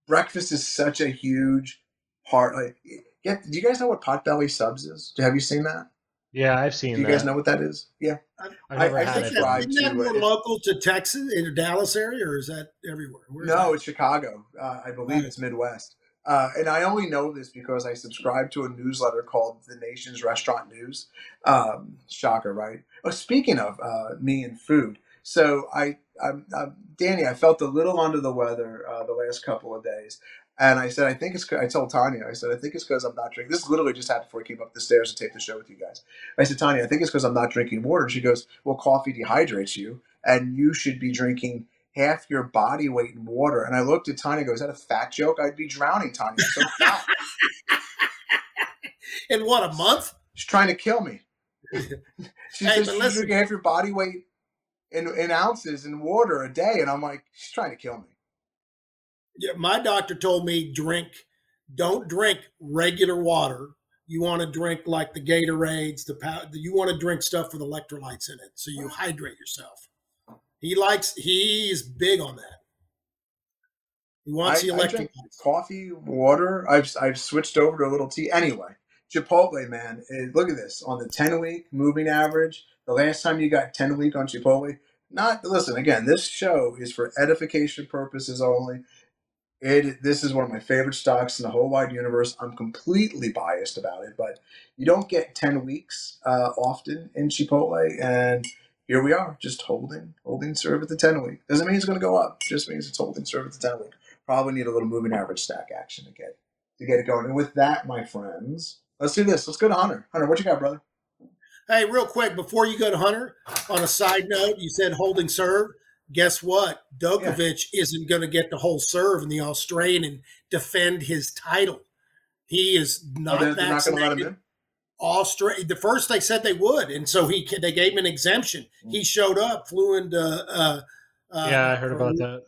breakfast is such a huge part. Like, yeah, do you guys know what potbelly subs is? Have you seen that? yeah, I've seen that. Do you that. guys know what that is? Yeah. I've never I had think it. that- though. Subscribe Isn't that more it. local to Texas, in the Dallas area, or is that everywhere? Where is No, that? it's Chicago. Uh, I believe it's Midwest. Uh, and I only know this because I subscribe to a newsletter called The Nation's Restaurant News. Um, shocker, right? Oh, speaking of uh, me and food, so I, I'm, I'm, Danny, I felt a little under the weather uh, the last couple of days. And I said, I think it's. I told Tanya, I said, I think it's because I'm not drinking. This literally just happened before I came up the stairs to tape the show with you guys. I said, Tanya, I think it's because I'm not drinking water. She goes, Well, coffee dehydrates you, and you should be drinking half your body weight in water. And I looked at Tanya. and go, Is that a fat joke? I'd be drowning, Tanya. So fat. In what a month? She's trying to kill me. She Hey, says you listen- half your body weight in, in ounces in water a day, and I'm like, she's trying to kill me. Yeah, my doctor told me drink, don't drink regular water. You want to drink like the Gatorades, the pow- You want to drink stuff with electrolytes in it, so you hydrate yourself. He likes. He's big on that. He wants I, the drink coffee, water. I've I've switched over to a little tea. Anyway, Chipotle, man. eh, look at this on the ten week moving average. The last time you got ten week on Chipotle, not listen again. This show is for edification purposes only. It this is one of my favorite stocks in the whole wide universe. I'm completely biased about it, but you don't get ten weeks uh, often in Chipotle, and here we are, just holding holding serve at the ten week. Doesn't mean it's going to go up. Just means it's holding serve at the ten week probably need a little moving average stack action to get to get it going. And with that, my friends, let's do this. Let's go to Hunter. Hunter, what you got, brother? Hey, real quick before you go to Hunter, on a side note, you said holding serve. Guess what? Djokovic isn't going to get the whole serve in the Australian and defend his title. He is Oh, not they're, they're not going to let him vaccinated. In. Australia. The first they said they would, and so he they gave him an exemption. He showed up, flew into uh, uh, yeah, I heard about that.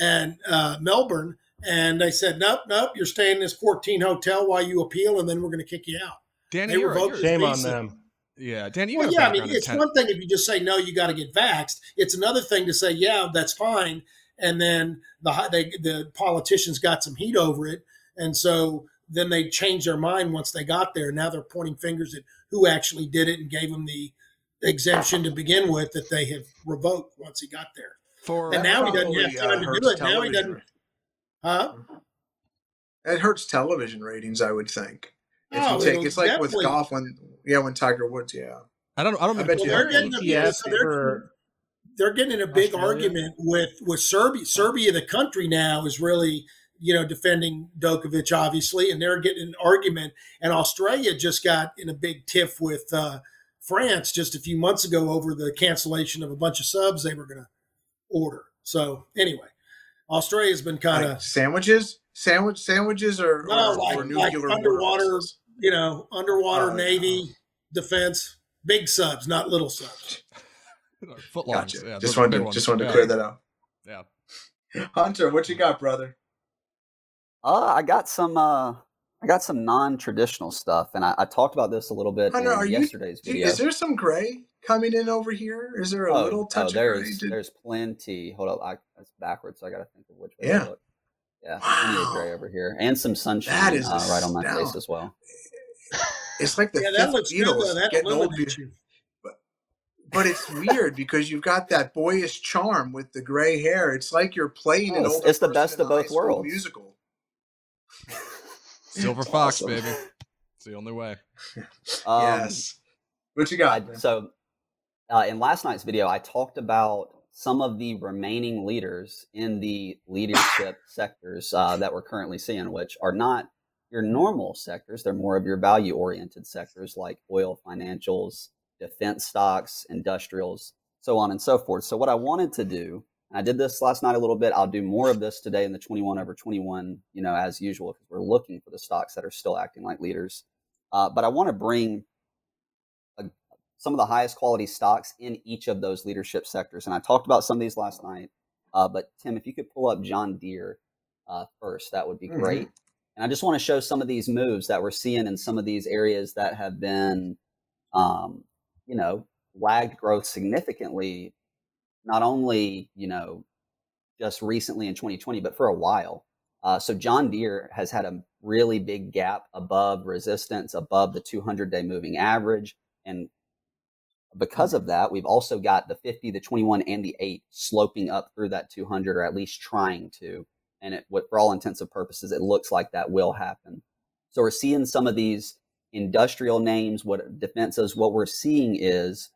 and uh, Melbourne, and they said, "Nope, nope, you're staying in this 14 hotel while you appeal, and then we're going to kick you out." Danny, They you're, revoked you're- Shame on them. yeah, Danny, you Well, got yeah, I mean, background in it's ten- one thing if you just say no, you got to get vaxxed. It's another thing to say, yeah, that's fine, and then the hi- they, the politicians got some heat over it, and so then they changed their mind once they got there. Now they're pointing fingers at who actually did it and gave him the exemption to begin with that they have revoked once he got there. for And now he doesn't have Probably, time to uh, do hurts it. Now he doesn't- Huh? It hurts television ratings, I would think. If Oh, you take, it's like with golf when, yeah, when Tiger Woods, yeah. I don't. I don't. I bet to you they're getting a, so they're, they're getting in a big Australia? argument with with Serbia. Serbia, the country now, is really you know defending Djokovic, obviously, and they're getting an argument. And Australia just got in a big tiff with uh, France just a few months ago over the cancellation of a bunch of subs they were going to order. So anyway, Australia's been kind of Like sandwiches, sandwich sandwiches, or, No, or, like- or like underwater- warheads? you know underwater Oh, navy defense, big subs, not little subs. Footlongs. Gotcha. Yeah, just wanted to just wanted to Yeah. clear that up. Yeah. Hunter, what you got, brother? Uh, I got some. Uh, I got some non-traditional stuff, and I, I talked about this a little bit Hunter, in are you? yesterday's video. Is there some gray coming in over here? Is there a oh, little oh, touch of gray? there's Did- there's plenty. Hold up, I, that's backwards. So I got to think of which way Yeah. to look. Yeah, plenty of Wow. gray over here, and some sunshine that is uh, right on my face as well. It's like the yeah, that fifth looks good. Beatles Though. That getting old. eliminates you. But it's weird because you've got that boyish charm with the gray hair. It's like you're playing an Oh, it's- older it's the best of both worlds. Musical. Silver fox, awesome. baby. It's the only way. Um, yes. What you got? I, so, uh, in last night's video, I talked about some of the remaining leaders in the leadership sectors uh, that we're currently seeing, which are not your normal sectors. They're more of your value oriented sectors like oil, financials, defense stocks, industrials, so on and so forth. So, what I wanted to do, and I did this last night a little bit, I'll do more of this today in the 21 over 21, you know, as usual, because we're looking for the stocks that are still acting like leaders. Uh, but I want to bring some of the highest quality stocks in each of those leadership sectors. And I talked about some of these last night. Uh, but Tim, if you could pull up John Deere uh, first, that would be Mhm. great. And I just want to show some of these moves that we're seeing in some of these areas that have been, um, you know, lagged growth significantly, not only, you know, just recently in 2020, but for a while. Uh, so John Deere has had a really big gap above resistance, above the 200 day moving average. And because of that, we've also got the 50, the 21, and the 8 sloping up through that 200, or at least trying to. And it, for all intents and purposes, it looks like that will happen. So we're seeing some of these industrial names, what defenses, what we're seeing is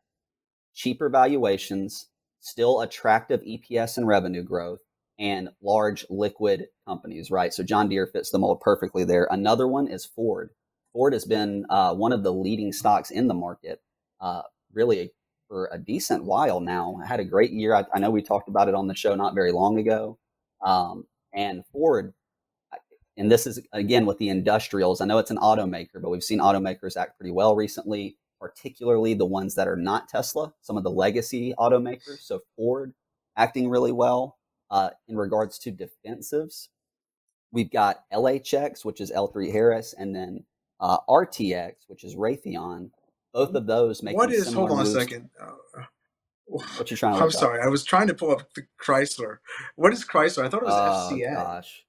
cheaper valuations, still attractive EPS and revenue growth, and large liquid companies, right? So John Deere fits the mold perfectly there. Another one is Ford. Ford has been uh, one of the leading stocks in the market, uh, really for a decent while now. I had a great year. I, I, know we talked about it on the show not very long ago. Um, and Ford, and this is again with the industrials. I know it's an automaker, but we've seen automakers act pretty well recently, particularly the ones that are not Tesla, some of the legacy automakers. So Ford acting really well. Uh, in regards to defensives, we've got LHX, which is L3 Harris, and then uh, RTX, which is Raytheon. Both of those make what is? Hold on moves. a second. Uh, what you trying to? I'm sorry, I was trying to pull up the Chrysler. What is Chrysler? I thought it was oh, FCA. Gosh,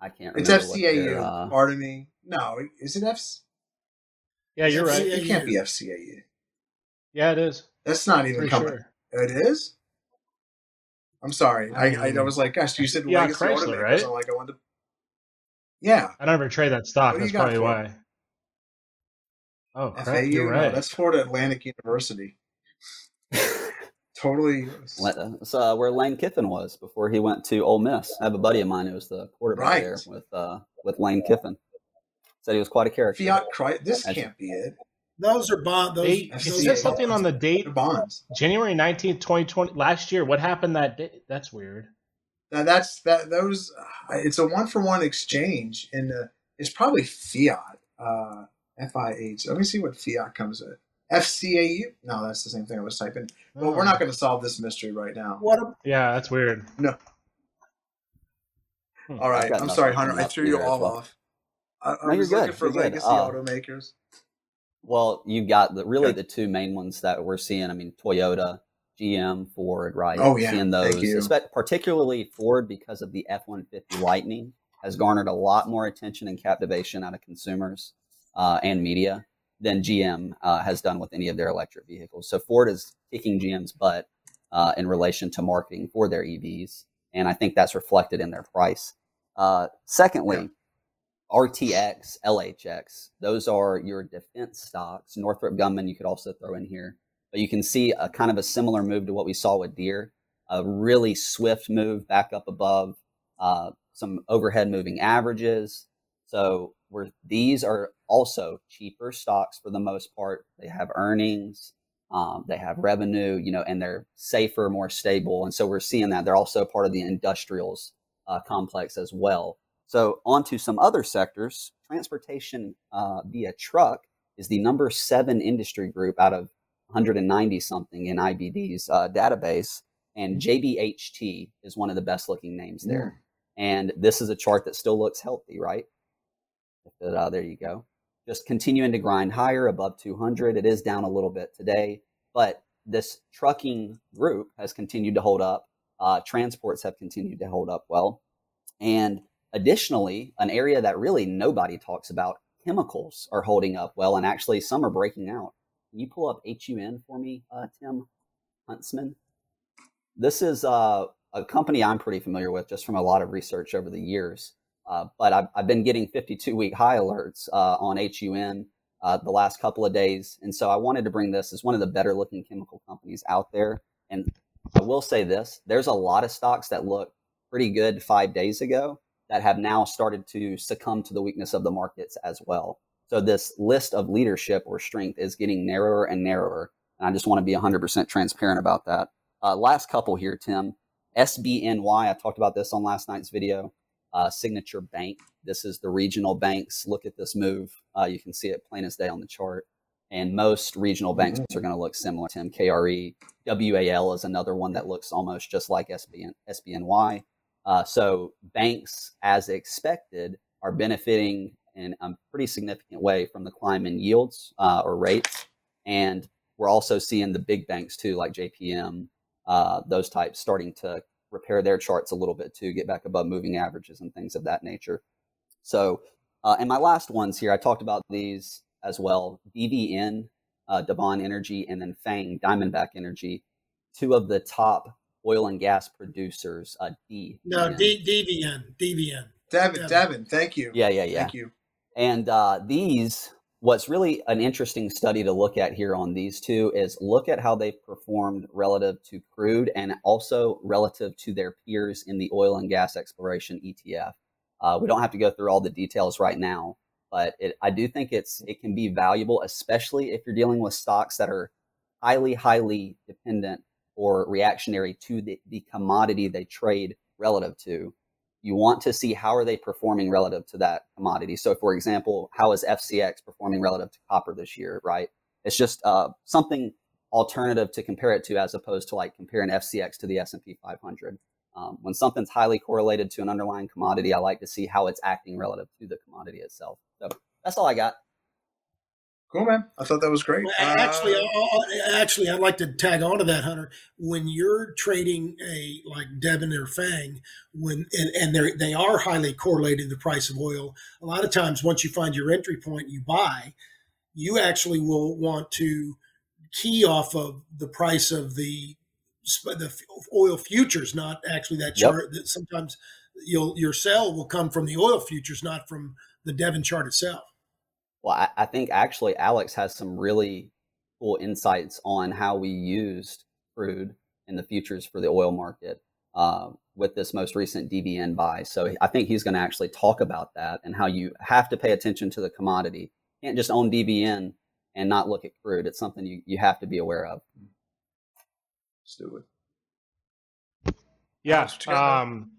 I can't. Remember. It's FCAU. Uh... Pardon me. No, is it F? Yeah, you're right. It can't be FCAU. Yeah, it is. That's not even Pretty coming. Sure. It is. I'm sorry. I, I, I was like, gosh, you said yeah, legacy Chrysler, automakers. right? I'm like, I wanted to. Yeah. I never trade that stock. What do you That's got probably for why. Oh, crap, FAU. you're No, right. that's Florida Atlantic University. totally. That's uh, where Lane Kiffin was before he went to Ole Miss. I have a buddy of mine who was the quarterback Right. there with uh, with Lane Kiffin. Said he was quite a character. Fiat Chrysler. This As- can't be it. Those are bond. Those, They, it those says are something on the date, The bonds. January 19th, 2020, last year. What happened that day? That's weird. Now that's that. Those. Uh, it's a one for one exchange, and uh, it's probably Fiat. Uh, F I H. Let me see what Fiat comes at. FCAU. No, that's the same thing I was typing. But we're not going to solve this mystery right now. What? A, Yeah, that's weird. No. Hmm. All right. I'm sorry, Hunter. I threw you all well. off. I, I No, you're looking for You're legacy Uh, automakers. Well, you've got the really the two main ones that we're seeing. I mean, Toyota, GM, Ford, right? Oh, yeah. seeing Thank those, you. espe- particularly Ford because of the F one fifty Lightning has garnered a lot more attention and captivation out of consumers uh, and media than GM uh, has done with any of their electric vehicles. So Ford is kicking GM's butt uh, in relation to marketing for their EVs, and I think that's reflected in their price. Uh, secondly, RTX, LHX, those are your defense stocks. Northrop Grumman, you could also throw in here, but you can see a kind of a similar move to what we saw with Deere, a really swift move back up above uh, some overhead moving averages. So we're, these are also cheaper stocks for the most part. They have earnings, um, they have revenue, you know, and they're safer, more stable. And so we're seeing that they're also part of the industrials uh, complex as well. So on to some other sectors. Transportation uh, via truck is the number seven industry group out of 190 something in IBD's uh, database, and JBHT is one of the best looking names there. And this is a chart that still looks healthy, right? Uh, there you go. Just continuing to grind higher above 200. It is down a little bit today, but this trucking group has continued to hold up. Uh, transports have continued to hold up well. And additionally, an area that really nobody talks about, chemicals are holding up well, and actually some are breaking out. Can you pull up HUN for me, uh, Tim Huntsman? This is uh, a company I'm pretty familiar with just from a lot of research over the years. Uh, but I've, I've been getting 52 week high alerts uh, on HUN uh, the last couple of days. And so I wanted to bring this as one of the better looking chemical companies out there. And I will say this there's a lot of stocks that look pretty good five days ago that have now started to succumb to the weakness of the markets as well. So this list of leadership or strength is getting narrower and narrower. And I just want to be 100% transparent about that. Uh, last couple here, Tim. SBNY, I talked about this on last night's video. Uh, Signature Bank. This is the regional banks. Look at this move. Uh, you can see it plain as day on the chart. And most regional banks are going to look similar. Tim KRE, WAL is another one that looks almost just like SBN, SBNY. Uh, so banks, as expected, are benefiting in a pretty significant way from the climb in yields uh, or rates. And we're also seeing the big banks too, like JPM, uh, those types, starting to repair their charts a little bit too, get back above moving averages and things of that nature. So, uh, and my last ones here, I talked about these as well. DVN, uh, Devon Energy, and then Fang, Diamondback Energy, two of the top oil and gas producers. Uh, D. no, D, DVN, DVN. Devon, Devon. Devon, thank you. Yeah, yeah, yeah. Thank you. And uh, these what's really an interesting study to look at here on these two is look at how they've performed relative to crude and also relative to their peers in the oil and gas exploration ETF. Uh, we don't have to go through all the details right now, but it, I do think it's it can be valuable, especially if you're dealing with stocks that are highly, highly dependent or reactionary to the, the commodity they trade relative to. You want to see how are they performing relative to that commodity. So, for example, how is FCX performing relative to copper this year? Right? It's just uh, something alternative to compare it to, as opposed to like comparing FCX to the S and P 500. Um, when something's highly correlated to an underlying commodity, I like to see how it's acting relative to the commodity itself. So that's all I got. Cool, man. I thought that was great. Well, Uh, actually, I- I- actually, I'd like to tag on to that, Hunter. When you're trading a like Devon or Fang, when and, and they they are highly correlated to the price of oil. A lot of times, once you find your entry point, you buy. You actually will want to key off of the price of the the oil futures, not actually that Yep. chart. That sometimes you'll your sell will come from the oil futures, not from the Devon chart itself. Well, I, I think actually Alex has some really cool insights on how we used crude in the futures for the oil market uh, with this most recent DVN buy. So I think he's going to actually talk about that and how you have to pay attention to the commodity. You can't just own DVN and not look at crude. It's something you, you have to be aware of. Let's do it. Yeah. what you got, Um,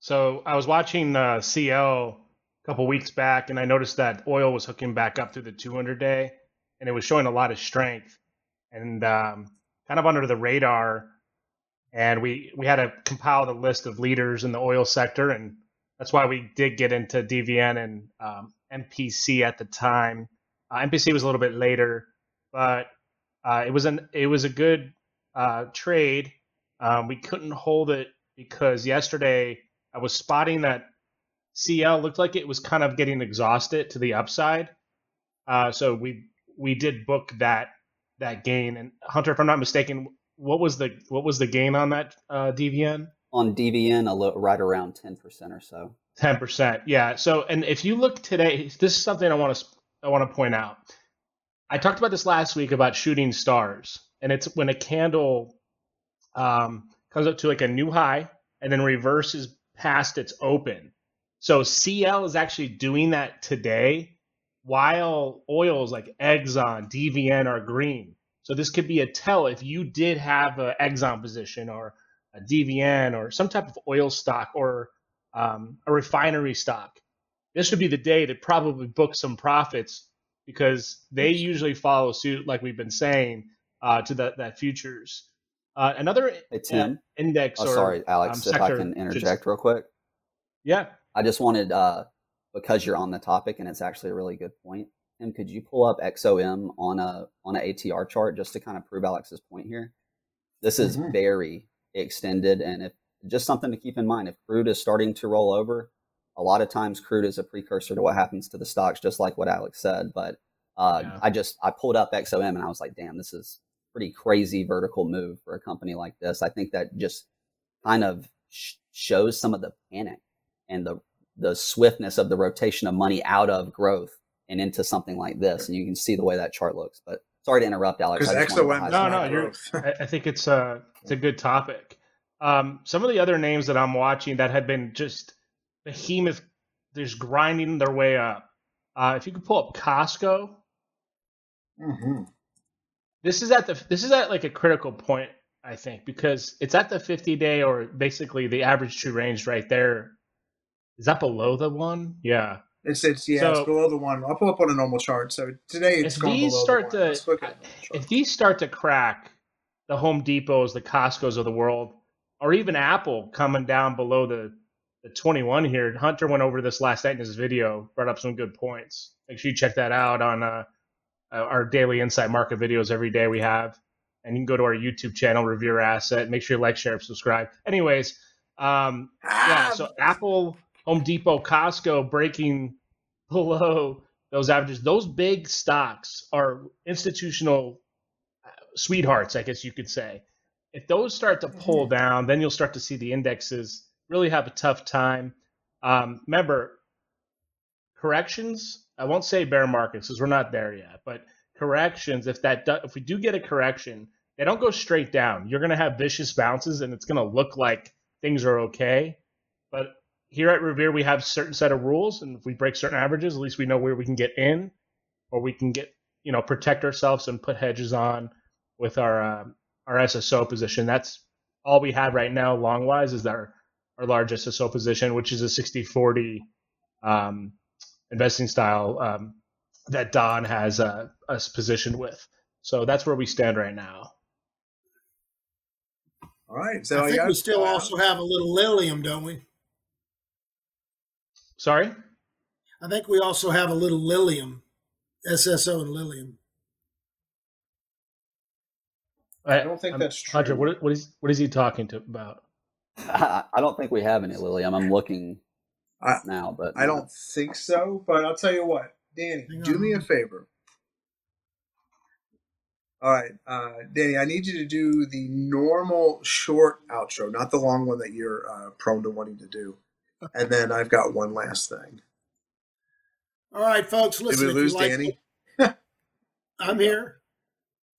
so I was watching uh, CL a couple weeks back, and I noticed that oil was hooking back up through the 200 day, and it was showing a lot of strength, and um, kind of under the radar. And we we had to compile the list of leaders in the oil sector, and that's why we did get into DVN and um, MPC at the time. Uh, MPC was a little bit later, but uh, it was an it was a good uh, trade. Um, we couldn't hold it because yesterday I was spotting that CL looked like it was kind of getting exhausted to the upside. Uh, so we we did book that that gain. And Hunter, if I'm not mistaken, what was the what was the gain on that uh, DVN? On DVN, a lo- right around 10% or so. Ten percent, yeah. So, and if you look today, this is something I want to I want to point out. I talked about this last week about shooting stars, and it's when a candle um, comes up to like a new high and then reverses past its open. So CL is actually doing that today, while oils like Exxon, DVN are green. So this could be a tell if you did have an Exxon position or a DVN or some type of oil stock or um, a refinery stock. This would be the day to probably book some profits because they usually follow suit, like we've been saying, uh, to that that futures. Uh, another Hey, Tim. index. Oh, or, sorry, Alex, um, if I can interject real quick. Yeah. I just wanted, uh, because you're on the topic and it's actually a really good point. Tim, could you pull up XOM on a on an ATR chart just to kind of prove Alex's point here? This is Mhm. very extended, and if just something to keep in mind, if crude is starting to roll over, a lot of times crude is a precursor to what happens to the stocks, just like what Alex said. But uh, Yeah. I just I pulled up XOM and I was like, damn, this is pretty crazy vertical move for a company like this. I think that just kind of sh- shows some of the panic and the the swiftness of the rotation of money out of growth and into something like this. And you can see the way that chart looks. But sorry to interrupt, Alex. Because I just to XOM No, no, you're. I, I think it's a it's a good topic. Um, some of the other names that I'm watching that have been just behemoth, just grinding their way up. Uh, if you could pull up Costco, Mhm. this is at the this is at like a critical point, I think, because it's at the 50 day or basically the average true range right there. Is that below the one? Yeah. It's it's yeah, So- it's below the one. I'll pull up on a normal chart. So today it's if going these below start the one. to Let's look at the if these start to crack, the Home Depots, the Costco's of the world, or even Apple coming down below the the 21 here. Hunter went over this last night in his video, brought up some good points. Make sure you check that out on uh, uh, our daily insight market videos every day we have. And you can go to our YouTube channel, Revere Asset. Make sure you like, share, and subscribe. Anyways, um, yeah, Ah, so Apple, Home Depot, Costco breaking below those averages. Those big stocks are institutional uh, sweethearts, I guess you could say. If those start to pull down, then you'll start to see the indexes really have a tough time. Um, remember, corrections I won't say bear markets because we're not there yet, but corrections. If that do, if we do get a correction, they don't go straight down. You're going to have vicious bounces, and it's going to look like things are okay. But here at Revere, we have certain set of rules, and if we break certain averages, at least we know where we can get in, or we can get you know protect ourselves and put hedges on with our um, our SSO position. That's all we have right now, long wise, is our our large SSO position, which is a 60-40 um, investing style um, that Don has uh, us positioned with. So that's where we stand right now. All right. So I think got- we still also have a little Lilium, don't we? Sorry. I think we also have a little Lilium, SSO and Lilium. I, don't think I'm- that's true. Hunter, what, what is what is he talking to about? I, I don't think we have any Lilium. I'm looking I- now, but I don't think so, but I'll tell you what, Danny, Hang do on. me a favor. All right, uh, Danny, I need you to do the normal short outro, not the long one that you're uh, prone to wanting to do. And then I've got one last thing. All right, folks, listen. Did listen. we if you lose like- Danny? I'm here.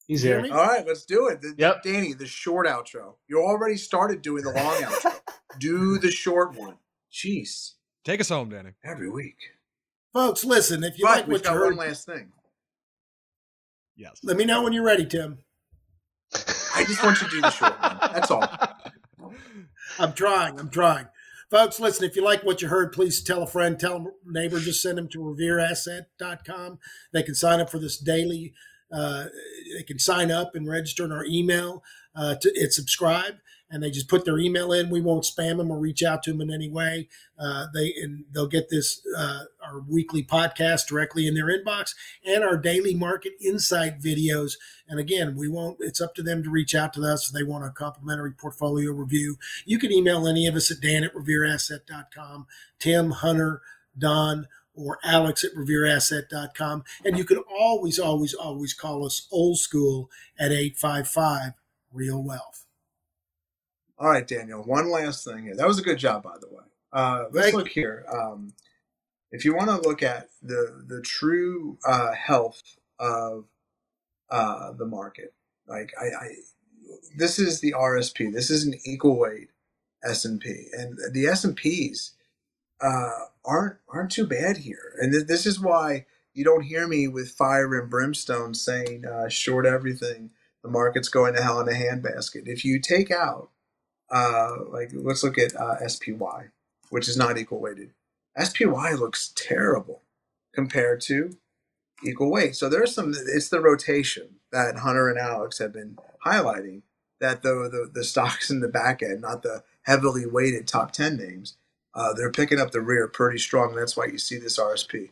He's here. All right, let's do it. The- Yep. Danny, the short outro. You already started doing the long outro. Do the short one. Jeez, Take us home, Danny. every week. Folks, listen. If you But like what you got heard, one last thing. Yes. let me know when you're ready, Tim. I just want you to do the short one. That's all. I'm trying. I'm trying. Folks, listen, if you like what you heard, please tell a friend, tell a neighbor, just send them to revereasset.com. They can sign up for this daily. Uh, they can sign up and register in our email uh, to and subscribe, and they just put their email in. We won't spam them or reach out to them in any way. Uh, they and they'll get this uh, our weekly podcast directly in their inbox and our daily market insight videos. And again, we won't. It's up to them to reach out to us if they want a complimentary portfolio review. You can email any of us at Dan at revereasset.com, Tim, Hunter, Don, or Alex at revereasset.com. And you can always, always, always call us old school at 855 Real Wealth. All right, Daniel. One last thing here. That was a good job, by the way. Uh, let's Thank look here. Um, if you want to look at the the true uh, health of uh, the market, like I, I, this is the RSP. This is an equal weight S and P, and the S and P's uh, aren't aren't too bad here. And th- this is why you don't hear me with fire and brimstone saying uh, short everything. The market's going to hell in a handbasket. If you take out uh, like let's look at uh, SPY, which is not equal weighted. SPY looks terrible compared to equal weight. So there's some. It's the rotation that Hunter and Alex have been highlighting. That though the the stocks in the back end, not the heavily weighted top ten names, uh, they're picking up the rear pretty strong. That's why you see this RSP.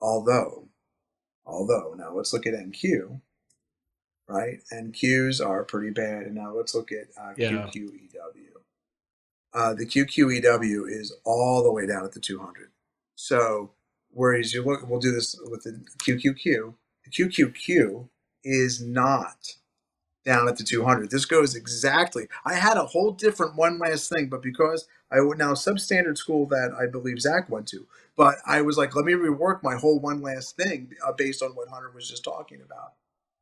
Although, although now let's look at NQ. Right, And Qs are pretty bad, and now let's look at uh, Yeah. QQEW. Uh, the QQEW is all the way down at the 200. So, whereas you look, we'll do this with the QQQ. The QQQ is not down at the 200. This goes exactly. I had a whole different one last thing, but because I went now substandard school that I believe Zach went to, but I was like, let me rework my whole one last thing uh, based on what Hunter was just talking about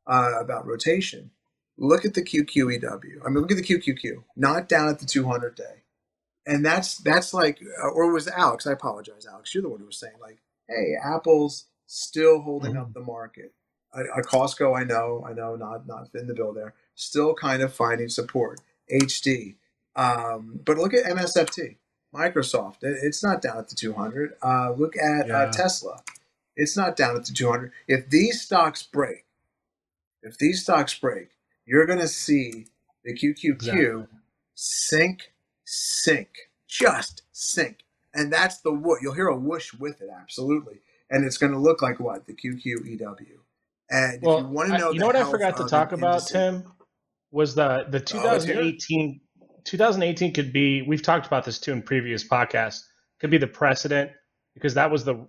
uh, about rotation. Look at the QQEW. I mean, look at the QQQ, not down at the 200 day and that's that's like uh, or was alex i apologize alex you're the one who was saying like hey apple's still holding up the market a, a costco i know i know not not in the bill there still kind of finding support hd um, but look at msft microsoft it, it's not down at the 200 uh, look at Yeah. uh, tesla it's not down at the 200 if these stocks break if these stocks break you're going to see the qqq Exactly. sink sink, just sink. And that's the whoosh. You'll hear a whoosh with it, absolutely. And it's going to look like what? The QQEW. And if you want to I- know, you know what I forgot to talk about, Tim, was the the let's hear it. 2018 2018 could be. We've talked about this too in previous podcasts. Could be the precedent because that was the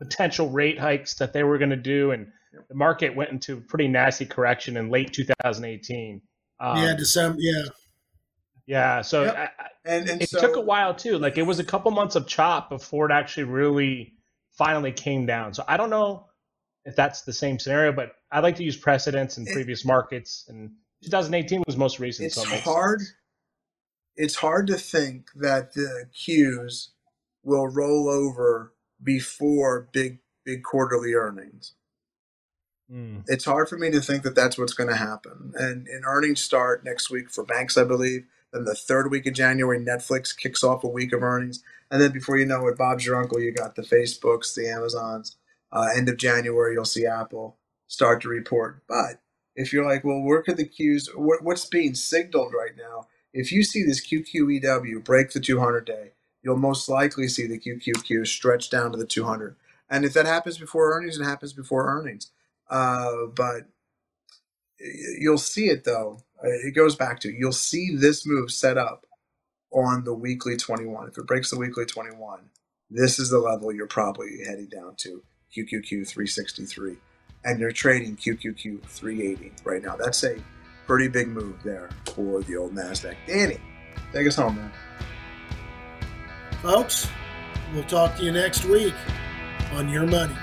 potential rate hikes that they were going to do, and the market went into a pretty nasty correction in late 2018. Um, yeah, December. Yeah. yeah. So Yep. I, I- And, and it so, took a while too. Like it was a couple months of chop before it actually really finally came down. So I don't know if that's the same scenario, but I like to use precedents in It- previous markets. And 2018 was most recent. it's so it hard. sense. It's hard to think that the Qs will roll over before big big quarterly earnings. Mm. It's hard for me to think that that's what's going to happen. And, and earnings start next week for banks, I believe. Then the third week of January, Netflix kicks off a week of earnings. And then before you know it, Bob's your uncle. You got the Facebooks, the Amazons. Uh, end of January, you'll see Apple start to report. But if you're like, well, where could the Qs, what, what's being signaled right now? If you see this QQEW break the 200 day, you'll most likely see the QQQ stretch down to the 200. And if that happens before earnings, it happens before earnings. Uh, but you'll see it though. Uh, It goes back to you'll see this move set up on the weekly 21. If it breaks the weekly 21, this is the level you're probably heading down to QQQ 363, and you're trading QQQ 380 right now. That's a pretty big move there for the old Nasdaq. Danny, take us home, man. Folks, we'll talk to you next week on Your Money.